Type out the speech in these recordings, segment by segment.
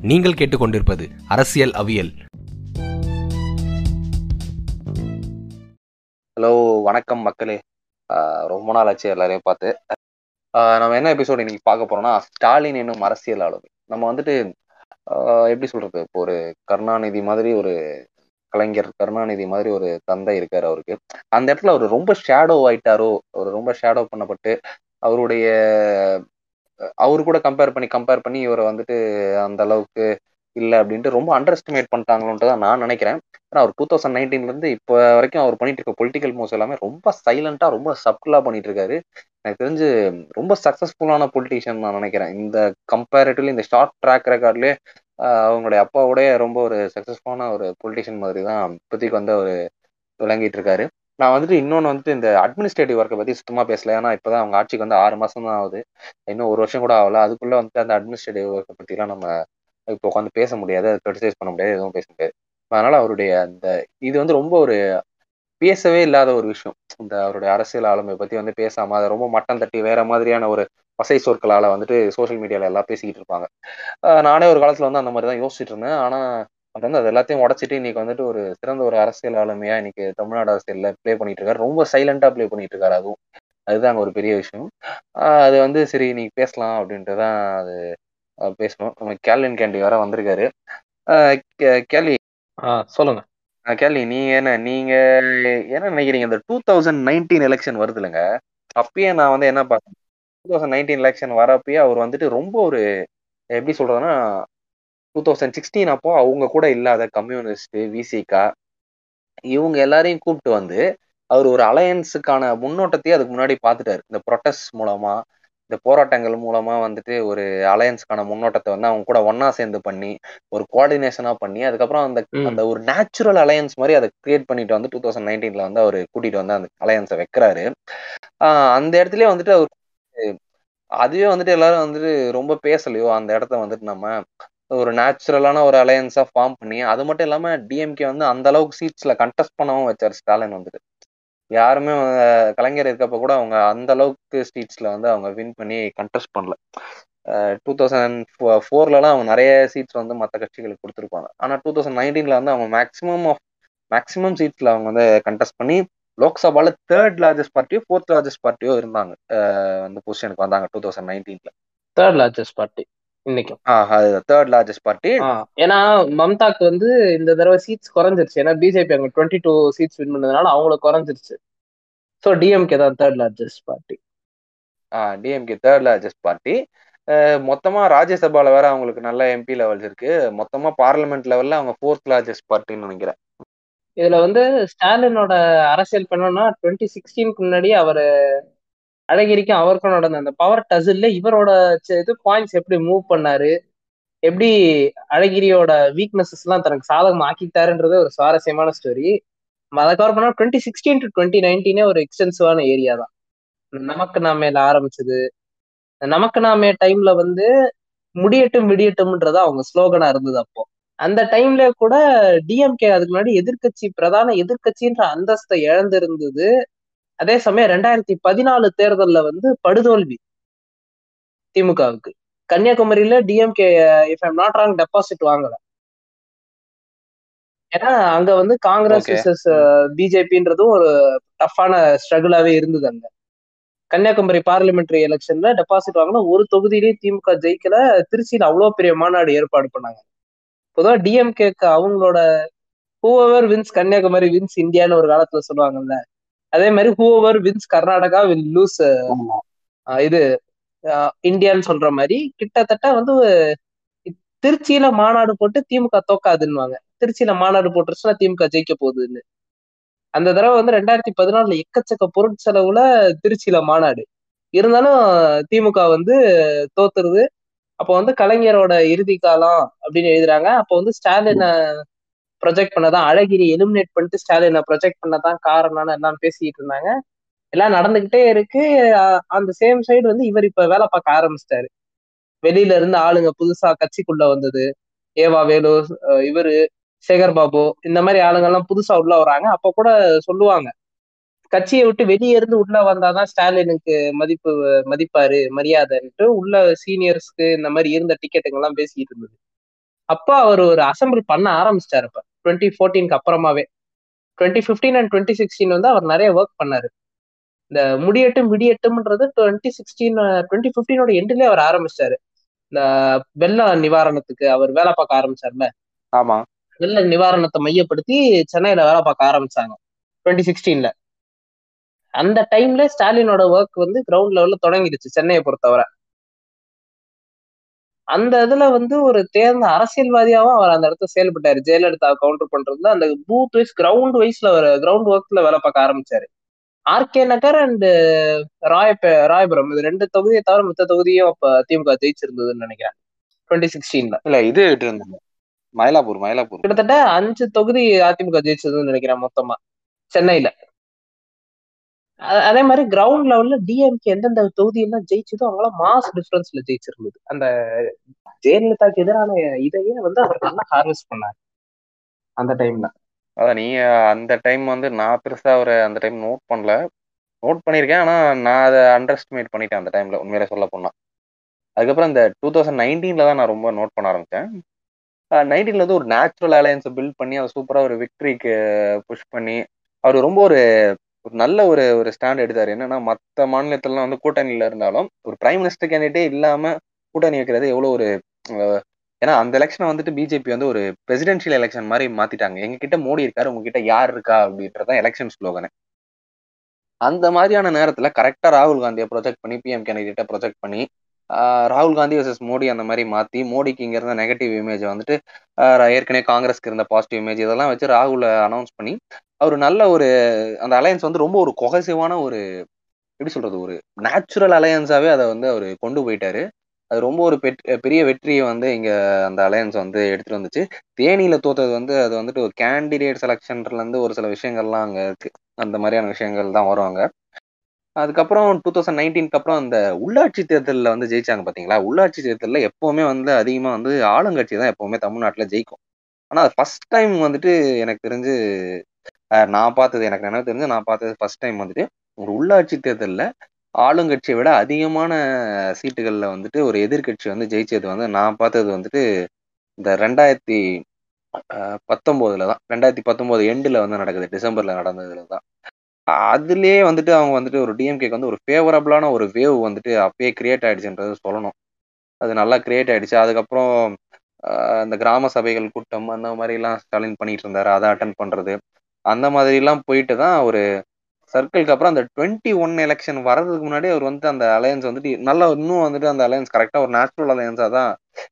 நீங்கள் கேட்டுக்கொண்டிருப்பது அரசியல் அவியல். ஹலோ வணக்கம் மக்களே. ஆஹ் ரொம்ப நாள் ஆச்சு எல்லாரையும் பார்த்து. நம்ம என்ன எபிசோடு இன்னைக்கு பார்க்க போறோம்னா ஸ்டாலின் என்னும் அரசியல் ஆளுமை. நம்ம வந்துட்டு ஆஹ் எப்படி சொல்றது? இப்போ ஒரு கருணாநிதி மாதிரி ஒரு கலைஞர் கருணாநிதி மாதிரி ஒரு தந்தை இருக்காரு அவருக்கு. அந்த இடத்துல அவர் ரொம்ப ஷேடோ ஆயிட்டாரோ அவர் ரொம்ப ஷேடோ பண்ணப்பட்டு அவருடைய அவரு கூட கம்பேர் பண்ணி கம்பேர் பண்ணி இவரை வந்துட்டு அந்த அளவுக்கு இல்லை அப்படின்ட்டு ரொம்ப அண்டர் எஸ்டிமேட் பண்ணிட்டாங்களோன்ட்டு தான் நான் நினைக்கிறேன். ஏன்னா அவர் டூ தௌசண்ட் நைன்டீன்லேருந்து இப்போ வரைக்கும் அவர் பண்ணிட்டு இருக்க பொலிட்டிக்கல் மூவ்ஸ் எல்லாமே ரொம்ப சைலண்டாக ரொம்ப சப்டிலாக பண்ணிட்டு இருக்காரு. எனக்கு தெரிஞ்சு ரொம்ப சக்ஸஸ்ஃபுல்லான பொலிட்டிஷியன் நான் நினைக்கிறேன். இந்த கம்பேரிட்டிவ்லி இந்த ஷார்ட் ட்ராக் ரெக்கார்ட்லேயே அவங்களுடைய அப்பாவோடய ரொம்ப ஒரு சக்ஸஸ்ஃபுல்லான ஒரு பொலிட்டிஷியன் மாதிரி தான் இப்போதைக்கு வந்து அவர் விளங்கிட்டு இருக்காரு. நான் வந்துட்டு இன்னொன்று வந்துட்டு இந்த அட்மினிஸ்ட்ரேட்டிவ் ஒர்க்கை பற்றி சுத்தமாக பேசல. ஏன்னா இப்போ தான் அவங்க ஆட்சிக்கு வந்து ஆறு மாதம் தான் ஆகுது. இன்னும் ஒரு வருஷம் கூட ஆகல. அதுக்குள்ளே வந்துட்டு அந்த அட்மினிஸ்ட்ரேட்டிவ் ஒர்க்கை பற்றிலாம் நம்ம இப்போ உட்காந்து பேச முடியாது. அதை க்ரிட்டிசைஸ் பண்ண முடியாது. எதுவும் பேச முடியாது. அதனால் அவருடைய அந்த இது வந்து ரொம்ப ஒரு பேசவே இல்லாத ஒரு விஷயம். இந்த அவருடைய அரசியல் ஆளுமை பற்றி வந்து பேசாமல் அதை ரொம்ப மட்டம் தட்டி வேற மாதிரியான ஒரு வசை சொற்களால் வந்துட்டு சோஷியல் மீடியாவில் எல்லாம் பேசிக்கிட்டு இருப்பாங்க. நானே ஒரு காலத்தில் வந்து அந்த மாதிரி தான் யோசிச்சுட்டு இருந்தேன். ஆனால் அவர் வந்து அது எல்லாத்தையும் உடச்சிட்டு இன்னைக்கு வந்துட்டு ஒரு சிறந்த ஒரு அரசியல் ஆளுமையா இன்னைக்கு தமிழ்நாடு அரசியலில் ப்ளே பண்ணிட்டு இருக்காரு. ரொம்ப சைலண்டா ப்ளே பண்ணிட்டு இருக்காரு அதுவும். அதுதான் அங்கே ஒரு பெரிய விஷயம். அது வந்து சரி நீ பேசலாம் அப்படின்ட்டு தான் அது பேசணும். நம்ம கேல்வின் கேண்டி வேற வந்திருக்காரு. கேள்வி. சொல்லுங்க. கேள்வி நீங்க என்ன நீங்க என்ன நினைக்கிறீங்க? இந்த டூ தௌசண்ட் நைன்டீன் எலெக்ஷன் வருது இல்லைங்க. அப்பயே நான் வந்து என்ன பார்த்தேன்? டூ தௌசண்ட் நைன்டீன் எலெக்ஷன் வரப்பயே அவர் வந்துட்டு ரொம்ப ஒரு எப்படி சொல்றதுன்னா டூ தௌசண்ட் சிக்ஸ்டீன் அப்போ அவங்க கூட இல்லாத கம்யூனிஸ்ட் விசிகா இவங்க எல்லாரையும் கூப்பிட்டு வந்து அவர் ஒரு அலையன்ஸுக்கான முன்னோட்டத்தையே அதுக்கு முன்னாடி பார்த்துட்டாரு. இந்த ப்ரொட்டஸ்ட் மூலமா இந்த போராட்டங்கள் மூலமா வந்துட்டு ஒரு அலையன்ஸ்க்கான முன்னோட்டத்தை வந்து அவங்க கூட ஒன்னா சேர்ந்து பண்ணி ஒரு கோஆர்டினேஷனா பண்ணி அதுக்கப்புறம் அந்த அந்த ஒரு நேச்சுரல் அலையன்ஸ் மாதிரி அதை கிரியேட் பண்ணிட்டு வந்து டூ தௌசண்ட் நைன்டீன்ல வந்து அவர் கூட்டிட்டு வந்து அந்த அலையன்ஸை வைக்கிறாரு. ஆஹ் அந்த இடத்துலயே வந்துட்டு அவர் அதுவே வந்துட்டு எல்லாரும் வந்துட்டு ரொம்ப பேசலையோ அந்த இடத்த வந்துட்டு நம்ம ஒரு நேச்சுரலான ஒரு அலையன்ஸா ஃபார்ம் பண்ணி அது மட்டும் இல்லாம டிஎம்கே வந்து அந்த அளவுக்கு சீட்ஸ்ல கண்டெஸ்ட் பண்ணவும் வச்சார் ஸ்டாலின் வந்துட்டு. யாருமே கலைஞர் இருக்கப்ப கூட அவங்க அந்த அளவுக்கு சீட்ஸ்ல வந்து அவங்க வின் பண்ணி கண்டெஸ்ட் பண்ணல. டூ தௌசண்ட் ஃபோர்லலாம் அவங்க நிறைய சீட்ஸ் வந்து மற்ற கட்சிகளுக்கு கொடுத்துருப்பாங்க. ஆனால் டூ தௌசண்ட் நைன்டீனில் வந்து அவங்க மேக்ஸிமம் ஆஃப் மேக்ஸிமம் சீட்ஸில் அவங்க வந்து கண்டெஸ்ட் பண்ணி லோக்சபால தேர்ட் லார்ஜஸ்ட் பார்ட்டியோ ஃபோர்த் லார்ஜஸ்ட் பார்ட்டியோ இருந்தாங்க. அந்த பொசிஷனுக்கு வந்தாங்க டூ தௌசண்ட் நைன்டீனில் தேர்ட் லார்ஜஸ்ட் பார்ட்டி இன்னைக்கும். தேர்ட் லார்ஜஸ்ட் பார்ட்டி ஏன்னா மம்தாக்கு வந்து இந்த தடவை சீட்ஸ் குறைஞ்சிருச்சு. ஏன்னா பிஜேபி அங்க டுவெண்ட்டி டூ சீட்ஸ் வின் பண்ணதுனால அவங்களுக்கு குறைஞ்சிருச்சு. ஸோ டிஎம்கே தான் தேர்ட் லார்ஜஸ்ட் பார்ட்டி ஆ டிஎம்கே தேர்ட் லார்ஜஸ்ட் பார்ட்டி மொத்தமா ராஜ்யசபால வேற அவங்களுக்கு நல்ல எம்பி லெவல்ஸ் இருக்கு. மொத்தமா பார்லிமெண்ட் லெவல்ல அவங்க ஃபோர்த் லார்ஜஸ்ட் பார்ட்டின்னு நினைக்கிறேன். இதுல வந்து ஸ்டாலினோட அரசியல் பண்ணோம்னா டுவெண்ட்டி சிக்ஸ்டீனுக்கு முன்னாடி அவர் அழகிரிக்கும் அவருக்கும் நடந்த அந்த பவர் டசில்ல இவரோட இது பாயிண்ட்ஸ் எப்படி மூவ் பண்ணாரு? எப்படி அழகிரியோட வீக்னஸஸ் எல்லாம் தனக்கு சாதகம் ஆக்கிட்டாருன்றது ஒரு சுவாரஸ்யமான ஸ்டோரி அதை கவர் பண்ணா டுவெண்ட்டி சிக்ஸ்டீன் டு டுவெண்ட்டி நைன்டீனே ஒரு எக்ஸ்டென்சிவான ஏரியா தான். நமக்கு நாமேல ஆரம்பிச்சது. நமக்கு நாமே டைம்ல வந்து முடியட்டும் விடியட்டும்ன்றதா அவங்க ஸ்லோகனா இருந்தது அப்போ. அந்த டைம்ல கூட டிஎம்கே அதுக்கு முன்னாடி எதிர்கட்சி பிரதான எதிர்கட்சின்ற அந்தஸ்தை இழந்திருந்தது. அதே சமயம் ரெண்டாயிரத்தி பதினாலு தேர்தல்ல வந்து படுதோல்வி திமுகவுக்கு. கன்னியாகுமரியில DMK if I'm not wrong deposit வாங்கல. ஏன்னா அங்க வந்து காங்கிரஸ் விசஸ் பிஜேபின்றதும் ஒரு டஃப்பான ஸ்ட்ரகிளாவே இருந்தது அங்க. கன்னியாகுமரி பார்லிமெண்டரி எலெக்ஷன்ல டெபாசிட் வாங்கினா ஒரு தொகுதியிலேயே திமுக ஜெயிக்கல. திருச்சியில அவ்வளோ பெரிய மாநாடு ஏற்பாடு பண்ணாங்க. பொதுவாக டிஎம்கேக்கு அவங்களோட ஹூவர் வின்ஸ் கன்னியாகுமரி வின்ஸ் இந்தியான்னு ஒரு காலத்துல சொல்லுவாங்கல்ல அதே மாதிரி whoever wins Karnataka will lose இது இந்தியான்னு சொல்ற மாதிரி கிட்டத்தட்ட வந்து திருச்சியில மாநாடு போட்டு திமுக தோக்காதுன்னுவாங்க. திருச்சியில மாநாடு போட்டுருச்சுன்னா திமுக ஜெயிக்க போகுதுன்னு. அந்த தடவை வந்து ரெண்டாயிரத்தி பதினாலுல எக்கச்சக்க பொருட்செலவுல திருச்சியில மாநாடு. இருந்தாலும் திமுக வந்து தோத்துருது. அப்போ வந்து கலைஞரோட இறுதி காலம் அப்படின்னு எழுதுறாங்க. அப்போ வந்து ஸ்டாலினை ப்ரொஜெக்ட் பண்ணதான் அழகிரி எலிமினேட் பண்ணிட்டு ஸ்டாலினை ப்ரொஜெக்ட் பண்ணதான் காரணம்னு எல்லாம் பேசிக்கிட்டு இருந்தாங்க. எல்லாம் நடந்துகிட்டே இருக்கு. அந்த சேம் சைடு வந்து இவர் இப்ப வேலை பார்க்க ஆரம்பிச்சிட்டாரு. வெளியில இருந்து ஆளுங்க புதுசா கட்சிக்குள்ள வந்தது. ஏவா வேலு இவரு சேகர் பாபு இந்த மாதிரி ஆளுங்க எல்லாம் புதுசா உள்ள வராங்க. அப்ப கூட சொல்லுவாங்க. கட்சியை விட்டு வெளியே இருந்து உள்ள வந்தாதான் ஸ்டாலினுக்கு மதிப்பு மதிப்பாரு மரியாதைன்ட்டு உள்ள சீனியர்ஸ்க்கு இந்த மாதிரி இருந்த டிக்கெட்டுங்கெல்லாம் பேசிட்டு இருந்தது. அப்போ அவர் ஒரு அசம்பிள் பண்ண ஆரம்பிச்சிட்டாரு இப்ப. டுவெண்ட்டி ஃபோர்டீனுக்கு அப்புறமாவே. Twenty fifteen and twenty sixteen வந்து அவர் நிறைய ஒர்க் பண்ணாரு. இந்த முடியட்டும் விடியட்டும்ன்றது டுவெண்ட்டி சிக்ஸ்டீன் டுவெண்ட்டி ஃபிஃப்டீனோட எண்ட்லயே அவர் ஆரம்பிச்சிட்டாரு இந்த வெள்ள நிவாரணத்துக்கு அவர் வேலை பார்க்க ஆரம்பிச்சார்ல ஆமா. வெள்ள நிவாரணத்தை மையப்படுத்தி சென்னையில வேலை பார்க்க ஆரம்பிச்சாங்க டுவெண்ட்டி சிக்ஸ்டீன்ல அந்த டைம்ல ஸ்டாலினோட ஒர்க் வந்து கிரவுண்ட் லெவல்ல தொடங்கிடுச்சு சென்னையை பொறுத்தவரை. அந்த இதுல வந்து ஒரு தேர்ந்த அரசியல்வாதியாவும் அவர் அந்த இடத்துல செயல்பட்டாரு. ஜெயலலிதா கவுண்டர் பண்றதுல அந்த பூத் வைஸ் கிரவுண்ட் வைஸ்ல ஒரு கிரவுண்ட் ஒர்க்ல வேலை பார்க்க ஆரம்பிச்சாரு. ஆர்கே நகர் அண்ட் ராய ராயபுரம் இது ரெண்டு தொகுதியை தவிர மத்த தொகுதியும் அப்ப திமுக ஜெயிச்சிருந்ததுன்னு நினைக்கிறேன். டுவெண்ட்டி சிக்ஸ்டீன்ல இல்ல இது மயிலாப்பூர் மயிலாப்பூர். கிட்டத்தட்ட அஞ்சு தொகுதி அதிமுக ஜெயிச்சதுன்னு நினைக்கிறேன் மொத்தமா. சென்னையில. அதே மாதிரி கிரவுண்ட் லெவல்ல டிஎம்கே எந்தெந்த தொகுதியெல்லாம் ஜெயிச்சதோ அவங்களாம் மாஸ் டிஃபரன்ஸ்ல ஜெயிச்சிருந்தது. அந்த ஜெயலலிதாக்கு எதிரான இதையே வந்து அவர் நல்லா ஹார்வெஸ்ட் பண்ணாரு. அந்த டைம்ல அதான் நீ அந்த டைம் வந்து நான் பெருசா அவர் அந்த டைம் நோட் பண்ணல. நோட் பண்ணியிருக்கேன் ஆனா நான் அதை அண்டர் எஸ்டிமேட் பண்ணிட்டேன் அந்த டைம்ல உண்மையில சொல்ல போனா. அதுக்கப்புறம் இந்த டூ தௌசண்ட் நைன்டீன்ல தான் நான் ரொம்ப நோட் பண்ண ஆரம்பிச்சேன். நைன்டீன்ல வந்து ஒரு நேச்சுரல் அலையன்ஸை பில்ட் பண்ணி அதை சூப்பராக ஒரு விக்டரிக்கு புஷ் பண்ணி அவர் ரொம்ப ஒரு ஒரு நல்ல ஒரு ஒரு ஸ்டாண்ட் எடுத்தாரு. என்னன்னா மற்ற மாநிலத்திலலாம் வந்து கூட்டணியில இருந்தாலும் ஒரு பிரைம் மினிஸ்டர் கேண்டிடேட்டே இல்லாம கூட்டணி வைக்கிறது எவ்வளவு ஒரு அஹ், ஏன்னா அந்த எலெக்ஷனை வந்துட்டு பிஜேபி வந்து ஒரு பிரசிடென்ஷியல் எலெக்ஷன் மாதிரி மாத்திட்டாங்க. எங்க கிட்ட மோடி இருக்காரு உங்ககிட்ட யார் இருக்கா அப்படின்றதான் எலெக்ஷன் ஸ்லோகனு அந்த மாதிரியான நேரத்துல கரெக்டா ராகுல் காந்தியை ப்ரொஜெக்ட் பண்ணி பிஎம் கேண்டிடேட்டை ப்ரொஜெக்ட் பண்ணி ஆஹ் ராகுல் காந்தி வர்சஸ் மோடி அந்த மாதிரி மாத்தி மோடிக்கு இங்க இருந்த நெகட்டிவ் இமேஜ் வந்துட்டு ஆஹ் ஏற்கனவே காங்கிரஸ்க்கு இருந்த பாசிட்டிவ் இமேஜ் இதெல்லாம் வச்சு ராகுல அனௌன்ஸ் பண்ணி அவர் நல்ல ஒரு அந்த அலையன்ஸ் வந்து ரொம்ப ஒரு கொகசிவான ஒரு எப்படி சொல்றது ஒரு நேச்சுரல் அலையன்ஸாவே அதை வந்து அவர் கொண்டு போயிட்டாரு. அது ரொம்ப ஒரு பெரிய வெற்றியை வந்து இங்க அந்த அலையன்ஸ் வந்து எடுத்துட்டு வந்துச்சு. தேனியில தோத்தது வந்து அது வந்துட்டு ஒரு கேண்டிடேட் செலெக்ஷன்ல இருந்து ஒரு சில விஷயங்கள்லாம் அங்க இருக்கு. அந்த மாதிரியான விஷயங்கள் தான் வருவாங்க அதுக்கப்புறம் டூ தௌசண்ட் நைன்டீனுக்கு அப்புறம் அந்த உள்ளாட்சி தேர்தலில் வந்து ஜெயிச்சாங்க பார்த்தீங்களா உள்ளாட்சி தேர்தலில் எப்போவுமே வந்து அதிகமாக வந்து ஆளுங்கட்சி தான் எப்போவுமே தமிழ்நாட்டில் ஜெயிக்கும். ஆனால் அது ஃபர்ஸ்ட் டைம் வந்துட்டு எனக்கு தெரிஞ்சு நான் பார்த்தது எனக்கு நினைவு தெரிஞ்சு நான் பார்த்தது ஃபர்ஸ்ட் டைம் வந்துட்டு ஒரு உள்ளாட்சி தேர்தலில் ஆளுங்கட்சியை விட அதிகமான சீட்டுகளில் வந்துட்டு ஒரு எதிர்க்கட்சி வந்து ஜெயிச்சது வந்து நான் பார்த்தது வந்துட்டு இந்த ரெண்டாயிரத்தி பத்தொம்போதில் தான். ரெண்டாயிரத்தி பத்தொம்போது எண்டில் வந்து நடக்குது டிசம்பரில் நடந்ததுல தான். அதுலேயே வந்துட்டு அவங்க வந்துட்டு ஒரு டிஎம்கேக்கு வந்து ஒரு ஃபேவரபிளான ஒரு வேவ் வந்துட்டு அப்பயே கிரியேட் ஆயிடுச்சுன்றது சொல்லணும். அது நல்லா கிரியேட் ஆயிடுச்சு. அதுக்கப்புறம் இந்த கிராம சபைகள் கூட்டம் அந்த மாதிரிலாம் ஸ்டாலின் பண்ணிட்டு இருந்தாரு. அதை அட்டன் பண்றது. அந்த மாதிரிலாம் போயிட்டு தான் ஒரு சர்க்கிள்க்கு அப்புறம் அந்த டுவெண்ட்டி ஒன் எலெக்ஷன் வர்றதுக்கு முன்னாடி அவர் வந்து அந்த அலையன்ஸ் வந்துட்டு நல்லா இன்னும் வந்துட்டு அந்த அலையன்ஸ் கரெக்டா ஒரு நேச்சுரல் அலையன்ஸா தான்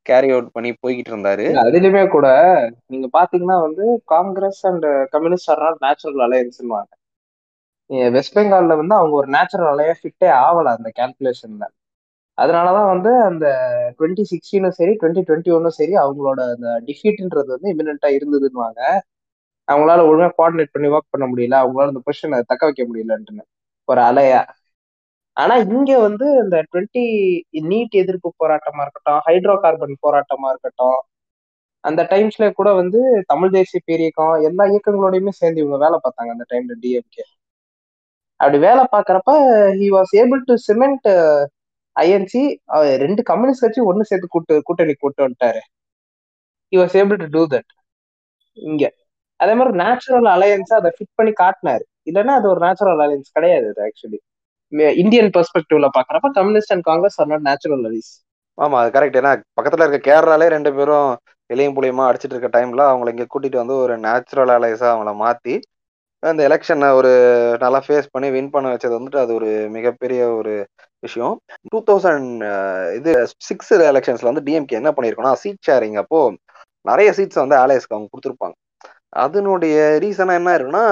கேரி அவுட் பண்ணி போய்கிட்டு இருந்தாரு. அதுலயுமே கூட நீங்க பாத்தீங்கன்னா வந்து Congress and communist are not natural அலையன்ஸ்வாங்க west பெங்கால்ல வந்து அவங்க ஒரு நேச்சுரல் அலையா ஃபிட்டே ஆகல அந்த கேல்குலேஷன்ல அதனாலதான் வந்து அந்த டுவெண்ட்டி சிக்ஸ்டீனும் சரி டுவெண்ட்டி டுவெண்ட்டி ஒன்னும் சரி அவங்களோட அந்த டிஃபீட்ன்றது வந்து இமினண்டா இருந்ததுன்னுவாங்க அவங்களால ஒழுங்கா கோஆர்டினேட் பண்ணி ஒர்க் பண்ண முடியல. அவங்களால அந்த பொசிஷனை தக்க வைக்க முடியலன்ட்டுன்னு ஒரு அலையா. ஆனா இங்க வந்து இந்த டுவெண்ட்டி நீட் எதிர்ப்பு போராட்டமா இருக்கட்டும் ஹைட்ரோ கார்பன் போராட்டமா இருக்கட்டும் அந்த டைம்ஸ்ல கூட வந்து தமிழ் தேசிய பேரியக்கம் எல்லா இயக்கங்களோடையுமே சேர்ந்து இவங்க வேலை பார்த்தாங்க அந்த டைம்ல டிஎம்கே அப்படி வேலை பார்க்குறப்ப he was able to cement INC ரெண்டு கம்யூனிஸ்ட் கட்சி ஒன்று சேர்த்து கூட்டு கூட்டணி கூட்டு வந்துட்டாரு. He was able to do that இங்கே. அதே மாதிரி நேச்சுரல் அலையன்ஸா அதை ஃபிட் பண்ணி காட்டினாரு. இல்லைன்னா அது ஒரு நேச்சுரல் அலையன்ஸ் கிடையாது அது ஆக்சுவலி இந்தியன் பெர்ஸ்பெக்டிவ்ல பாக்குறப்ப communist and Congress are not natural allies ஆமா அது கரெக்ட் ஏன்னா பக்கத்துல இருக்க கேரளாலே ரெண்டு பேரும் இளையும் புளியமா அடிச்சிட்டு இருக்க டைம்ல அவங்கள இங்க கூட்டிட்டு வந்து ஒரு நேச்சுரல் அலைஸா அவங்கள மாத்தி அந்த எலெக்ஷனை ஒரு நல்லா ஃபேஸ் பண்ணி வின் பண்ண வச்சது வந்துட்டு அது ஒரு மிகப்பெரிய ஒரு விஷயம். டூ தௌசண்ட் இது சிக்ஸ் எலெக்ஷன்ஸ்ல வந்து டிஎம்கே என்ன பண்ணியிருக்கோம்னா சீட் ஷேரிங் அப்போ நிறைய சீட்ஸ் வந்து ஆலைஸ்க்கு அவங்க கொடுத்துருப்பாங்க. அதனுடைய ரீசனா என்ன இருக்குன்னா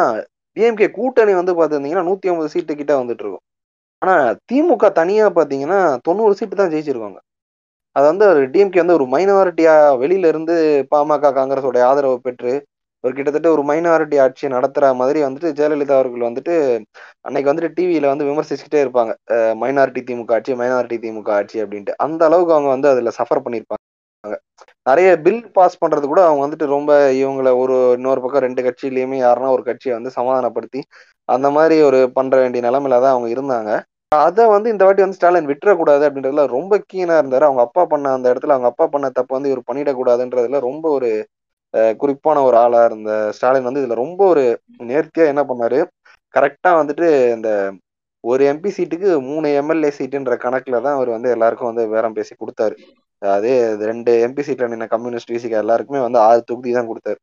டிஎம்கே கூட்டணி வந்து பார்த்துருந்தீங்கன்னா நூத்தி ஐம்பது சீட்டு கிட்ட வந்துட்டு இருக்கும் ஆனா திமுக தனியா பாத்தீங்கன்னா தொண்ணூறு சீட்டு தான் ஜெயிச்சிருக்காங்க. அது வந்து ஒரு டிஎம்கே வந்து ஒரு மைனாரிட்டியா வெளியில இருந்து பாமக காங்கிரஸோட ஆதரவு பெற்று ஒரு கிட்டத்தட்ட ஒரு மைனாரிட்டி ஆட்சி நடத்துற மாதிரி வந்துட்டு ஜெயலலிதா அவர்கள் வந்துட்டு அன்னைக்கு வந்துட்டு டிவியில வந்து விமர்சிச்சுக்கிட்டே இருப்பாங்க. மைனாரிட்டி திமுக ஆட்சி மைனாரிட்டி திமுக ஆட்சி அப்படின்ட்டு. அந்த அளவுக்கு அவங்க வந்து அதுல சஃபர் பண்ணியிருப்பாங்க நிறைய பில் பாஸ் பண்றது கூட அவங்க வந்துட்டு ரொம்ப இவங்கள ஒரு இன்னொரு பக்கம் ரெண்டு கட்சியிலயுமே யாருன்னா ஒரு கட்சியை வந்து சமாதானப்படுத்தி அந்த மாதிரி ஒரு பண்ற வேண்டிய நிலைமையில தான் அவங்க இருந்தாங்க. அதை வந்து இந்த வாட்டி வந்து ஸ்டாலின் விட்டுறக்கூடாது அப்படின்றதுல ரொம்ப கீனா இருந்தாரு. அவங்க அப்பா பண்ண அந்த இடத்துல அவங்க அப்பா பண்ண தப்பு வந்து இவர் பண்ணிடக்கூடாதுன்றதுல ரொம்ப ஒரு குறிப்பான ஒரு ஆளா இருந்த ஸ்டாலின் வந்து இதுல ரொம்ப ஒரு நேர்த்தியா என்ன பண்ணாரு? கரெக்டா வந்துட்டு இந்த ஒரு எம்பி சீட்டுக்கு மூணு எம்எல்ஏ சீட்டுன்ற கணக்குல தான் அவர் வந்து எல்லாருக்கும் வந்து பேரம் பேசி கொடுத்தாரு. அதே ரெண்டு எம்பி சீட்ல நின்ன கம்யூனிஸ்ட் விசிக எல்லாருக்குமே வந்து ஆறு தொகுதி தான் கொடுத்தாரு.